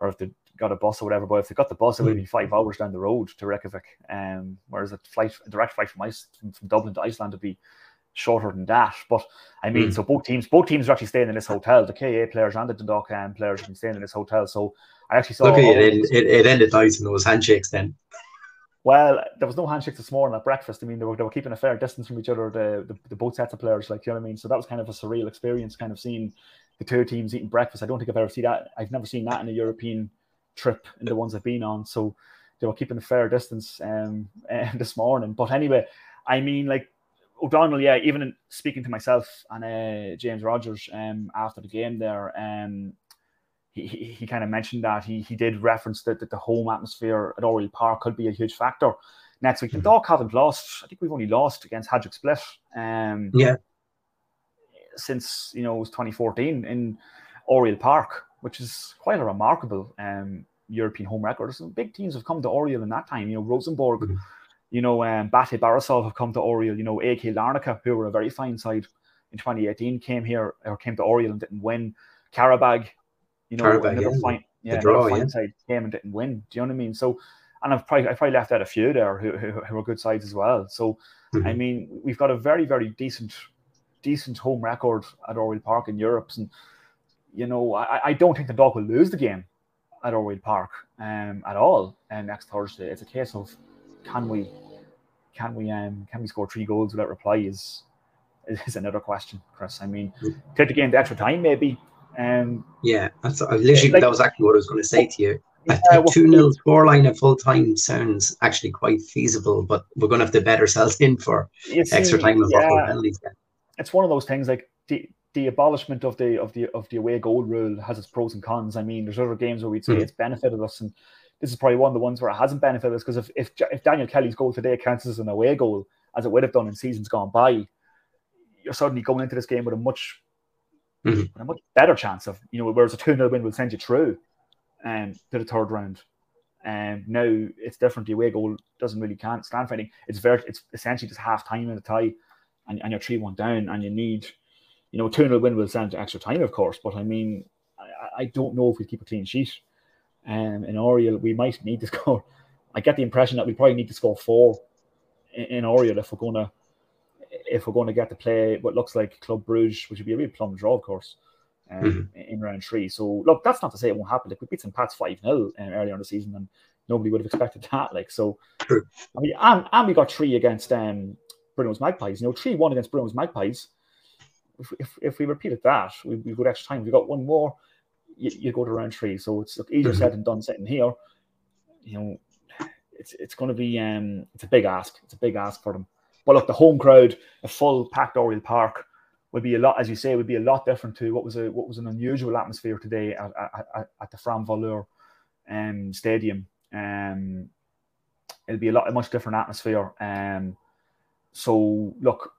or if they got a bus or whatever. But if they got the bus, it would be five hours down the road to Reykjavik. Um, whereas a flight, a direct flight from Ice from, from Dublin to Iceland would be shorter than that. But I mean, Mm. so both teams, both teams are actually staying in this hotel. The KA players and the Dundalk um, players have been staying in this hotel. So I actually saw. All it, ended- those- it, it ended nice and there was handshakes then. Well, there was no handshakes this morning at breakfast. I mean, they were, they were keeping a fair distance from each other, the, the, the both sets of players, like, you know what I mean? So that was kind of a surreal experience, kind of seeing the two teams eating breakfast. I don't think I've ever seen that. I've never seen that in a European trip in the ones I've been on. So they were keeping a fair distance um, uh, *laughs* this morning. But anyway, I mean, like O'Donnell, yeah, even in speaking to myself and uh, James Rogers um, after the game there, um, he, he, kind of mentioned that he, he did reference that, that the home atmosphere at Oriel Park could be a huge factor next week. The Dock haven't lost. I think we've only lost against Hajduk Split. Um, yeah. Since you know it was 2014 in Oriel Park, which is quite a remarkable um, European home record. Some big teams have come to Oriel in that time. You know Rosenborg, mm-hmm. you know um, Bate Borisov have come to Oriel. You know AEK Larnaca, who were a very fine side in 2018, came here or came to Oriel and didn't win. Qarabag, you know, Qarabag, another yeah. fine, yeah, The draw, another fine yeah. side came and didn't win. Do you know what I mean? So, and I've probably I probably left out a few there who who, who are good sides as well. So, I Mhm. mean, we've got a very very decent decent home record at Oriel Park in Europe, and you know, I, I don't think the dog will lose the game at Oriel Park um, at all uh, next Thursday. It's a case of can we can we um can we score three goals without reply is is another question, Chris. I mean, Mm. take the game to extra time maybe. Um, Yeah, that's I literally Like- that was actually what I was going to say to you. I Yeah, think two 0 scoreline at full time sounds actually quite feasible, but we're going to have to bet ourselves *laughs* in for see, extra time and yeah, penalties. Then. it's one of those things like the the abolishment of the of the of the away goal rule has its pros and cons. I mean, there's other games where we'd say Mhm. it's benefited us, and this is probably one of the ones where it hasn't benefited us because if, if if Daniel Kelly's goal today counts as an away goal, as it would have done in seasons gone by, you're suddenly going into this game with a much Mhm. with a much better chance of you know whereas a two 0 win will send you through, um, to the third round. And now it's different. The away goal doesn't really can't stand fighting. It's very it's essentially just half time in the tie, and, and you're three one down, and you need, you know, a two 0 win will send to extra time, of course. But I mean, I, I don't know if we keep a clean sheet. Um, in Oriel, we might need to *laughs* score. I get the impression that we probably need to score four in, in Oriel if we're gonna if we're going to get to play what looks like Club Bruges, which would be a real plum draw, of course, um, in round three. So look, that's not to say it won't happen. Like we beat some Pats five 0 um, earlier in the season, and nobody would have expected *laughs* that. Like so, True. I mean, and, and we got three against um, Bruno's Magpies. You know, three one against Bruno's Magpies. If, if, if we repeated that, we we got extra time. We got one more. You, you go to round three, so it's look, easier Mhm. said than done. Sitting here, you know, it's it's going to be um, it's a big ask. It's a big ask for them. But look, the home crowd, a full packed Oriel Park, would be a lot, as you say, would be a lot different to what was a what was an unusual atmosphere today at, at, at, the Fram Valur um, Stadium. Um, it'll be a lot a much different atmosphere. Um, so look,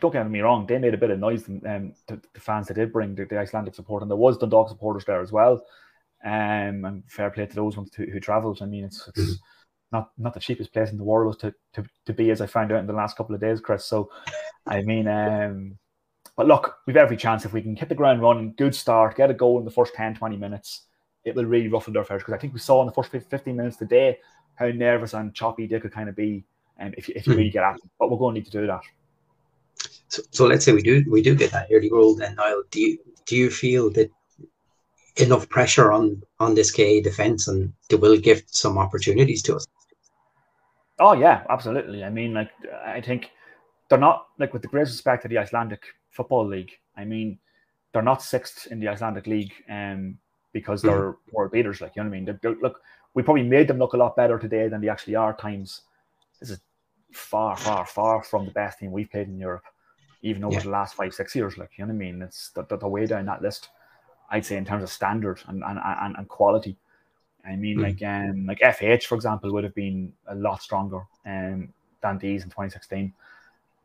don't get me wrong, they made a bit of noise. Um, the, the fans that did bring the, the Icelandic support, and there was Dundalk supporters there as well. Um, and fair play to those ones who, who travelled. I mean, it's, it's not not the cheapest place in the world to, to to be, as I found out in the last couple of days, Chris. So, I mean, um, but look, we've every chance if we can hit the ground running, good start, get a goal in the first 10, 20 minutes, it will really ruffle their feathers. Because I think we saw in the first 15 minutes today how nervous and choppy they could kind of be um, if, you, if you really get at them. But we're going to need to do that. So, so let's say we do we do get that early goal. Then Niall, do you do you feel that enough pressure on on this KA defense and they will give some opportunities to us? Oh yeah, absolutely. I mean, like I think they're not like with the greatest respect to the Icelandic Football League. I mean, they're not sixth in the Icelandic League, um, because they're world beaters. Like you know what I mean? They're, they're- look, we probably made them look a lot better today than they actually are. Times this is far, far, far from the best team we've played in Europe, even over Yeah. the last five, six years. Like you know what I mean? It's they're, they're way down that list. I'd say in terms of standard and and, and, and quality. I mean, Mm. like um, like FH for example would have been a lot stronger um, than these in 2016.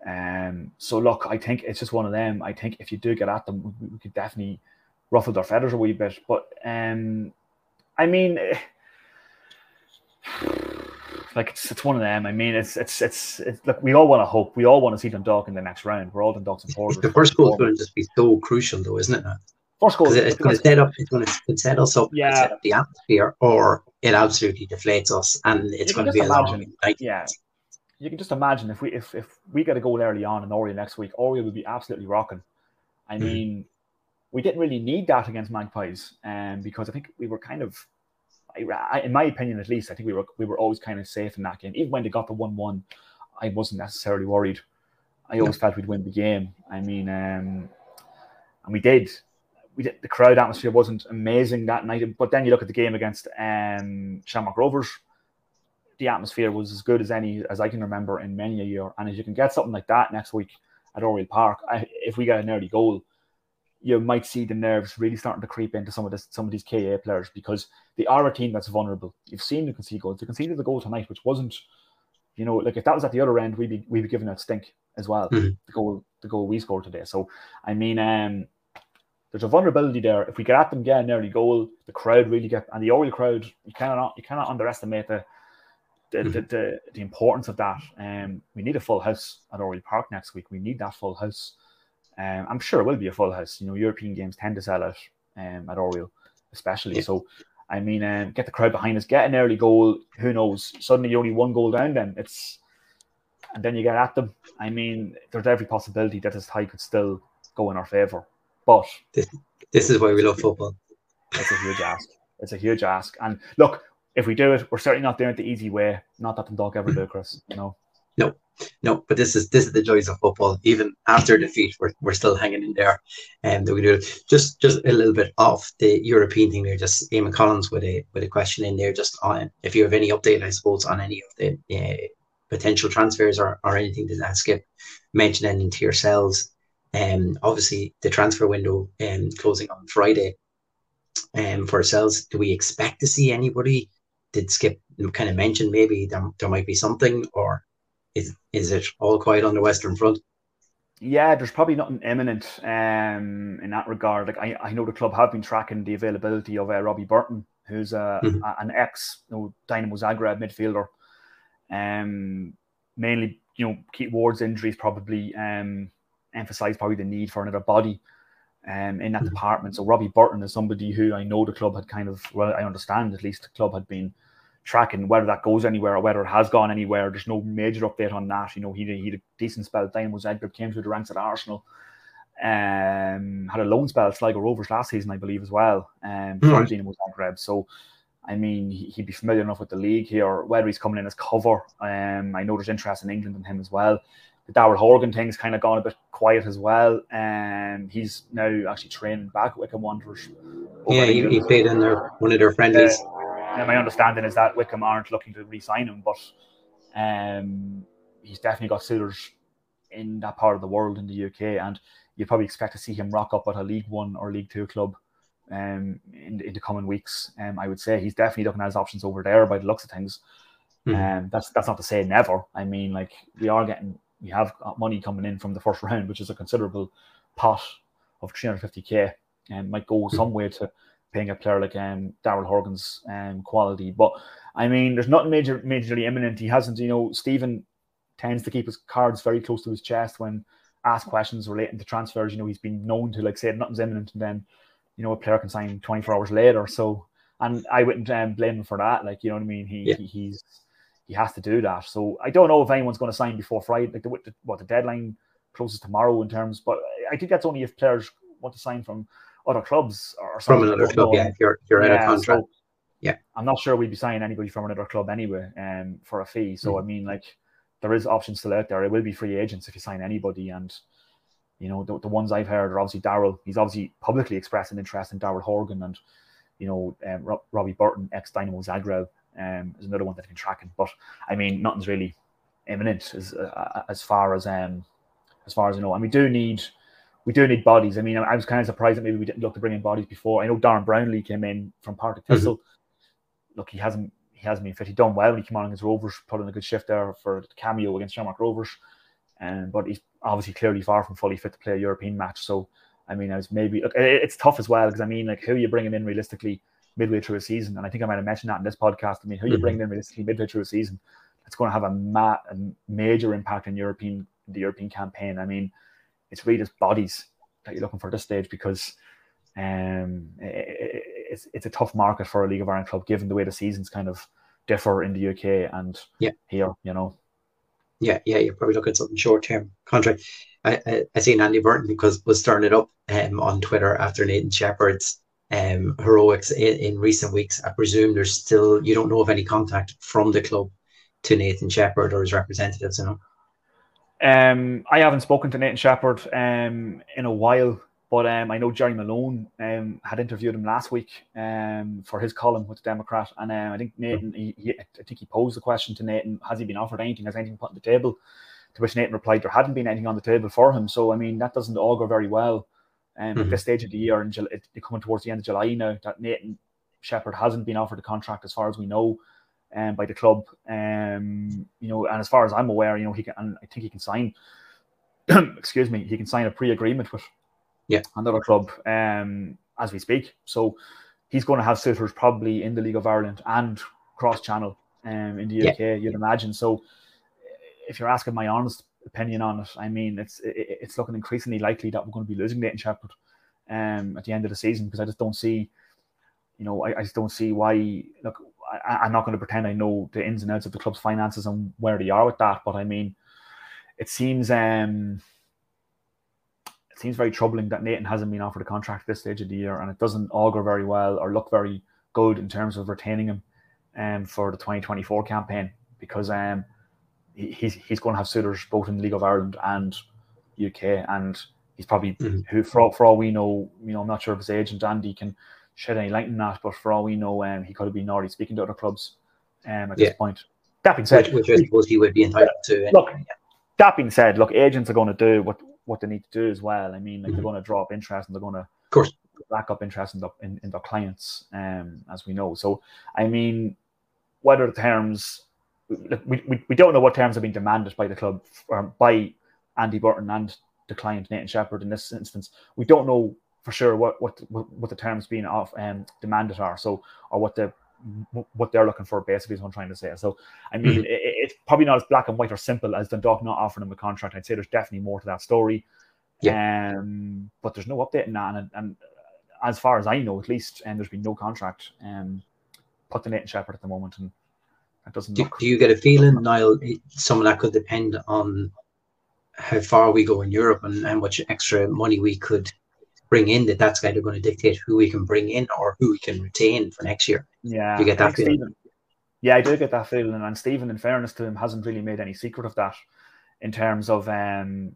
Um, so look, I think it's just one of them. I think if you do get at them, we, we could definitely ruffle their feathers a wee bit. But um, I mean, *sighs* like it's, it's one of them. I mean, it's it's it's, it's look. We all want to hope. We all want to see Dundalk in the next round. We're all Dundalk supporters. The first goal is going to just be so crucial, though, isn't it? Now? First goal. It's going to set up, it's going to set us up, Yeah. set up the atmosphere, or it absolutely deflates us, and it's going to be a long night. yeah. You can just imagine if we if, if we get a goal early on in Oriel next week, Oriel would be absolutely rocking. I Mhm. mean, we didn't really need that against Magpies, um, because I think we were kind of, I, I- in my opinion at least, I think we were we were always kind of safe in that game. Even when they got the one one, I wasn't necessarily worried. I always felt we'd win the game. I mean, um, and we did. We did, the crowd atmosphere wasn't amazing that night. But then you look at the game against um, Shamrock Rovers, the atmosphere was as good as any as I can remember in many a year. And if you can get something like that next week at Oriel Park, I, if we get an early goal, you might see the nerves really starting to creep into some of this, some of these KA players because they are a team that's vulnerable. You've seen them concede goals. They conceded the goal tonight, which wasn't, you know, like if that was at the other end, we'd be we'd be giving it stink as well. Mm-hmm. The goal the goal we scored today. So I mean, um, there's a vulnerability there. If we get at them, get an early goal, the crowd really get and the Oriel crowd, you cannot you cannot underestimate the the, mm-hmm. the, the, the, importance of that. Um, we need a full house at Oriel Park next week. We need that full house. Um, I'm sure it will be a full house. You know, European games tend to sell out um, at Oriel, especially. Yeah. So, I mean, um, get the crowd behind us, get an early goal. Who knows? Suddenly, you're only one goal down. Then it's, and then you get at them. I mean, there's every possibility that this tie could still go in our favour. But this, this is why we love football. It's a huge ask. It's a huge ask. And look, if we do it, we're certainly not doing it the easy way. Not that the dog ever do, Chris. You know. No, no, but this is this is the joys of football. Even after defeat, we're, we're still hanging in there, and um, we do it. Just just a little bit off the European thing there. Just Eamon Collins with a with a question in there. Just on if you have any update, I suppose, on any of the uh, potential transfers or, or anything that Skip mentioned anything to yourselves. Um, obviously the transfer window um closing on Friday. Um, for ourselves, do we expect to see anybody? Did Skip kind of mention maybe there, there might be something, or is is it all quiet on the Western Front? Yeah, there's probably nothing imminent um, in that regard. Like I, I know the club have been tracking the availability of uh, Robbie Burton, who's uh, mm-hmm. a, an ex you know, Dinamo Zagreb midfielder. Um, mainly, you know, Keith Ward's injuries probably um, emphasise probably the need for another body um, in that mm-hmm. department. So Robbie Burton is somebody who I know the club had kind of, well, I understand at least the club had been tracking whether that goes anywhere or whether it has gone anywhere. There's no major update on that. You know, he, he had a decent spell at Dinamo Zagreb, came through the ranks at Arsenal, um, had a loan spell at Sligo Rovers last season, I believe, as well, um, mm-hmm. Dinamo Zagreb. So, I mean, he'd be familiar enough with the league here, whether he's coming in as cover. Um, I know there's interest in England in him as well. The Daryl Horgan thing's kind of gone a bit quiet as well. And um, he's now actually training back at Wycombe Wanderers. Yeah, he, he, played in their one of their friendlies. Uh, and my understanding is that Wycombe aren't looking to re-sign him, but um, he's definitely got suitors in that part of the world in the UK, and you probably expect to see him rock up at a League One or League Two club um, in, in the coming weeks. Um, I would say he's definitely looking at his options over there by the looks of things. Mm-hmm. Um, that's that's not to say never. I mean, like we are getting, we have money coming in from the first round, which is a considerable pot of 350k, and might go hmm. some way to paying a player like um, Daryl Horgan's um, quality. But I mean, there's nothing major, majorly imminent. He hasn't, you know, Stephen tends to keep his cards very close to his chest when asked questions relating to transfers. You know, he's been known to like say nothing's imminent, and then you know a player can sign 24 hours later. So, and I wouldn't um, blame him for that. Like, you know what I mean? He, yeah. he he's he has to do that. So I don't know if anyone's going to sign before Friday. Like the, the what the deadline closes tomorrow in terms, but I think that's only if players want to sign from other clubs or from another club. Yeah, if you're you're yeah, in a contract. So yeah, I'm not sure we'd be signing anybody from another club anyway, um, for a fee. So mm. I mean, like, there is options still out there. It will be free agents if you sign anybody, and you know the, the ones I've heard are obviously Daryl. He's obviously publicly expressed an interest in Daryl Horgan, and you know um, Rob, Robbie Burton, ex Dinamo Zagreb, um, is another one that I've been tracking. But I mean, nothing's really imminent as uh, as far as um as far as I know, and we do need we do need bodies. I mean, I was kind of surprised that maybe we didn't look to bring in bodies before. I know Darren Brownlee came in from Partick mm-hmm. Thistle. Mm-hmm. Look, he hasn't he hasn't been fit. He done well when he came on against Rovers, put in a good shift there for the cameo against Shamrock Rovers. Um, but he's obviously clearly far from fully fit to play a European match. So, I mean, I was maybe look, it's tough as well because I mean, like, who are you bringing in realistically midway through a season? And I think I might have mentioned that in this podcast. I mean, who mm-hmm. you bring in realistically midway through a season? It's going to have a, ma- a major impact in European the European campaign. I mean, it's really just bodies that you're looking for at this stage because um, it, it's it's a tough market for a League of Ireland club given the way the seasons kind of differ in the UK and yeah. here, you know. Yeah, yeah, you're probably looking at something short term contract. I, I, I seen Andy Burton because was stirring it up um, on Twitter after Nathan Shepperd's um, heroics in, in recent weeks. I presume there's still you don't know of any contact from the club to Nathan Shepperd or his representatives, you know. Um, I haven't spoken to Nathan Shepperd um, in a while, but um, I know Jerry Malone um, had interviewed him last week um, for his column with the Democrat, and I think Nathan, he, he, I think he posed the question to Nathan: Has he been offered anything? Has anything put on the table? To which Nathan replied, "There hadn't been anything on the table for him." So I mean, that doesn't augur very well um, mm-hmm. at this stage of the year, and coming towards the end of July now, that Nathan Shepperd hasn't been offered a contract as far as we know um, by the club. Um, you know, and as far as I'm aware, you know, he can, and I think he can sign. *coughs* excuse me, he can sign a pre-agreement with yeah another club um, as we speak. So he's going to have suitors probably in the League of Ireland and cross channel um, in the UK. Yeah. You'd imagine. So if you're asking my honest opinion on it, I mean it's it, it's looking increasingly likely that we're going to be losing Nathan Shepperd um, at the end of the season because I just don't see, you know, I, I just don't see why. Look, I, am not going to pretend I know the ins and outs of the club's finances and where they are with that, but I mean, it seems um, it seems very troubling that Nathan hasn't been offered a contract at this stage of the year, and it doesn't augur very well or look very good in terms of retaining him um, for the 2024 campaign because um, he, he's he's going to have suitors both in the League of Ireland and UK, and he's probably mm-hmm. who for all, for all we know, you know, I'm not sure if his agent Andy can shed any light on that, but for all we know, um, he could have been already speaking to other clubs um, at yeah. this point. That being said, which, which I suppose he would be entitled to. Anyway. Look, that being said, look, agents are going to do what what they need to do as well. I mean, like mm-hmm. they're going to drop interest and they're going to, of course, back up interest in, the, in, in their clients, um, as we know. So, I mean, whether the terms, we, we, we don't know what terms have been demanded by the club or by Andy Burton and the client Nathan Shepperd in this instance. We don't know for sure what what what the terms being off um, demanded are. So, or what the what they're looking for basically is what I'm trying to say. So I mean, mm-hmm. it, it's probably not as black and white or simple as Dundalk not offering him a contract. I'd say there's definitely more to that story. Yeah. Um, but there's no update in that, and, and as far as I know, at least, and um, there's been no contract um, put to Nathan Shepherd at the moment, and that doesn't. Do, do you get a feeling, Niall? Some of that could depend on how far we go in Europe and how much extra money we could bring in that that's kind of going to dictate who we can bring in or who we can retain for next year. Yeah, do you get that feeling. Stephen, yeah, I do get that feeling, and Stephen, in fairness to him, hasn't really made any secret of that in terms of um,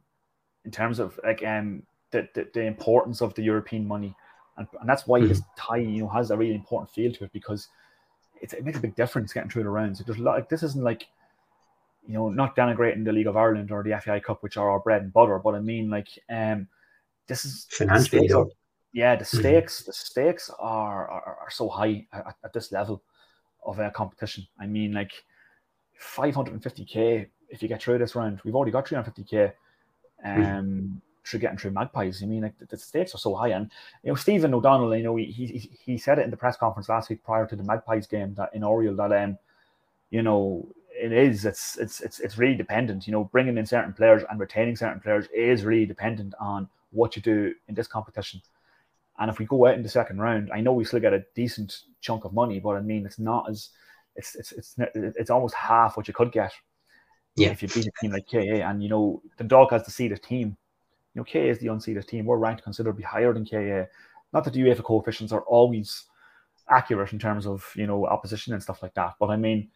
in terms of like um the, the, the importance of the European money, and, and that's why mm-hmm. this tie you know has a really important feel to it because it makes a big difference getting through the rounds. There's a lot, like this isn't like you know not denigrating the League of Ireland or the FAI Cup, which are our bread and butter, but I mean like um this is financially are, yeah the mm-hmm. stakes mm-hmm. the stakes are, are, are so high at, at, this level of a competition i mean like 550k if you get through this round we've already got 350k mm-hmm. um mm-hmm. Through getting through magpies i mean like the, stakes are so high and you know stephen o'donnell you know he, he he said it in the press conference last week prior to the magpies game that in oriel that um you know it is it's it's it's it's really dependent you know bringing in certain players and retaining certain players is really dependent on what you do in this competition. And if we go out in the second round, I know we still get a decent chunk of money, but I mean, it's not as it's it's it's it's almost half what you could get. Yeah. If you beat a team like KA, and you know the dog has to see the team. You know, KA is the unseeded team. We're ranked considerably higher than KA. Not that the UEFA coefficients are always accurate in terms of you know opposition and stuff like that, but I mean,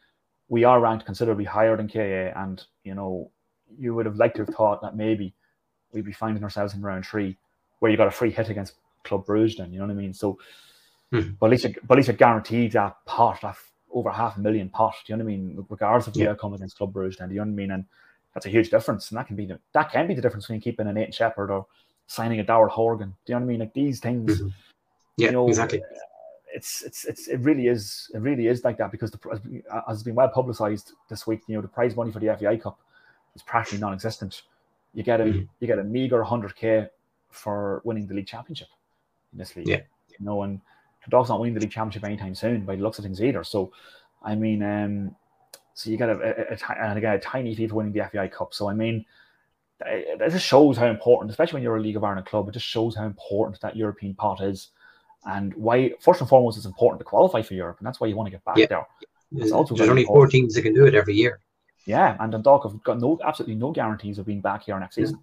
we are ranked considerably higher than KA, and you know, you would have liked to have thought that maybe we'd be finding ourselves in round three where you got a free hit against Club Bruges. Then you know what I mean. So, hmm. but at least you, but at least you guaranteed that pot, that over half a million pot. Do you know what I mean? Regardless of the yeah. outcome against Club Bruges, then do you know what I mean? And that's a huge difference, and that can be the that can be the difference between keeping a Nathan Shepperd or signing a Daryl Horgan. Do you know what I mean? Like these things. Mm-hmm. Yeah, you know, exactly. It's, it's it's it really is it really is like that because the as has been well publicized this week. You know the prize money for the FAI Cup is practically non-existent you get a mm-hmm. you get a meager 100k for winning the league championship in this league. Yeah. You know, and the Dogs not winning the league championship anytime soon by the looks of things either. So, I mean, um, so you get a, a, a, and again a tiny fee for winning the FAI Cup. So I mean, it, it just shows how important, especially when you're a League of Ireland club, it just shows how important that European pot is, and why first and foremost it's important to qualify for Europe, and that's why you want to get back yeah. there. It's also There's only important. four teams that can do it every year. Yeah, and Dundalk have got no absolutely no guarantees of being back here next season.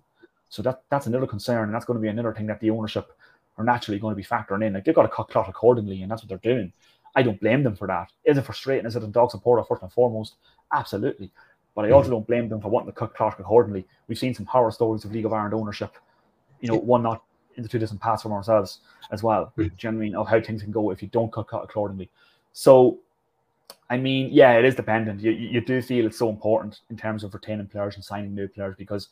So that that's another concern, and that's going to be another thing that the ownership are naturally going to be factoring in. Like they've got to cut cloth accordingly, and that's what they're doing. I don't blame them for that. Is it frustrating? Is it a dog supporter first and foremost? Absolutely. But I also mm. don't blame them for wanting to cut cloth accordingly. We've seen some horror stories of League of Ireland ownership, you know, one not into two different paths from ourselves as well. Mm. Do you know I mean? Of how things can go if you don't cut, cut accordingly. So, I mean, yeah, it is dependent. You, you do feel it's so important in terms of retaining players and signing new players because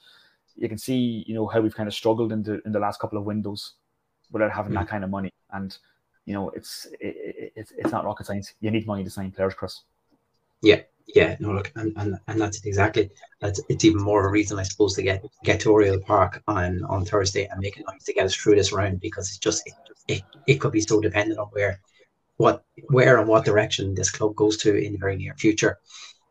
you can see, you know, how we've kind of struggled in the in the last couple of windows without having mm. that kind of money. And you know, it's it, it, it's not rocket science. You need money to sign players, Chris. Yeah, yeah, no, look, and, and, and that's exactly that's it's even more of a reason, I suppose, to get get to Oriel Park on on Thursday and make it nice to get us through this round because it's just it, it, it could be so dependent on where what where and what direction this club goes to in the very near future.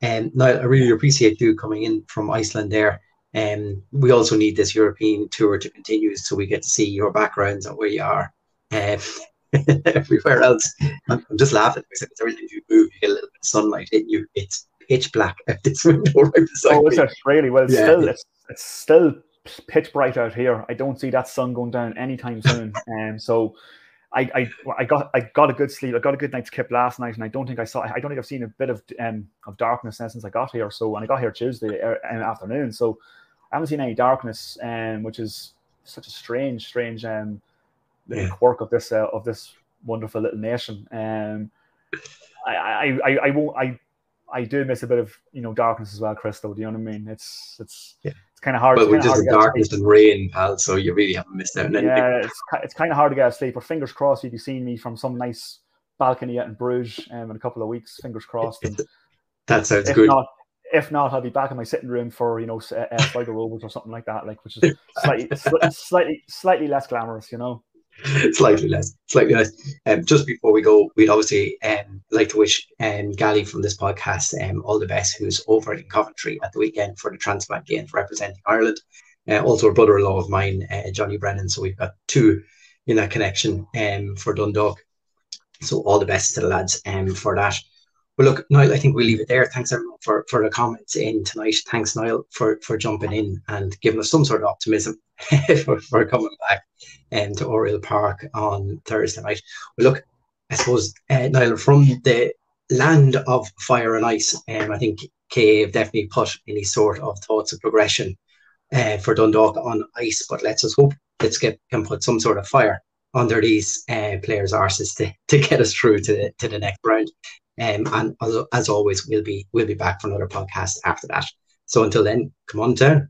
And um, now I really appreciate you coming in from Iceland there. And um, we also need this European tour to continue so we get to see your backgrounds and where you are. Um, *laughs* everywhere else. I'm, I'm, just laughing because every time you move, you get a little bit of sunlight hitting you. It's pitch black at this window *laughs* right beside oh, is it really? Well, it's yeah. still it's, it's still pitch bright out here. I don't see that sun going down anytime soon. And *laughs* um, so I, I I got I got a good sleep. I got a good night's kip last night, and I don't think I saw. I don't think I've seen a bit of um of darkness since I got here. So when I got here Tuesday uh, afternoon, so I haven't seen any darkness, um, which is such a strange, strange um little yeah. quirk of this uh, of this wonderful little nation. Um, I, I, I, I won't. I, I do miss a bit of you know darkness as well, Crystal. Do you know what I mean? It's it's yeah. it's kind of hard. But with just the darkness and rain, pal, so you really haven't missed out. Yeah, it's it's kind of hard to get asleep. But fingers crossed, you'll be seeing me from some nice balcony out in Bruges um, in a couple of weeks. Fingers crossed. And that sounds good. Not, if not, I'll be back in my sitting room for you know uh, Sligo Rovers or something like that, like which is *laughs* slightly slightly slightly less glamorous, you know. *laughs* slightly less, slightly less. Um, just before we go, we'd obviously um, like to wish um, Gally from this podcast um, all the best, who's over in Coventry at the weekend for the Transplant Games representing Ireland. Uh, also, a brother-in-law of mine, uh, Johnny Brennan. So we've got two in that connection um, for Dundalk. So all the best to the lads um, for that. Well, look, Niall, I think we'll leave it there. Thanks everyone for, for the comments in tonight. Thanks, Niall, for, for jumping in and giving us some sort of optimism *laughs* for, for coming back um, to Oriel Park on Thursday night. Well, look, I suppose, uh, Niall, from the land of fire and ice, um, I think Kay have definitely put any sort of thoughts of progression uh, for Dundalk on ice, but let's just hope let's get can put some sort of fire under these uh, players' arses to, to get us through to the, to the next round. Um, and as, as always, we'll be we'll be back for another podcast after that. So until then, come on down.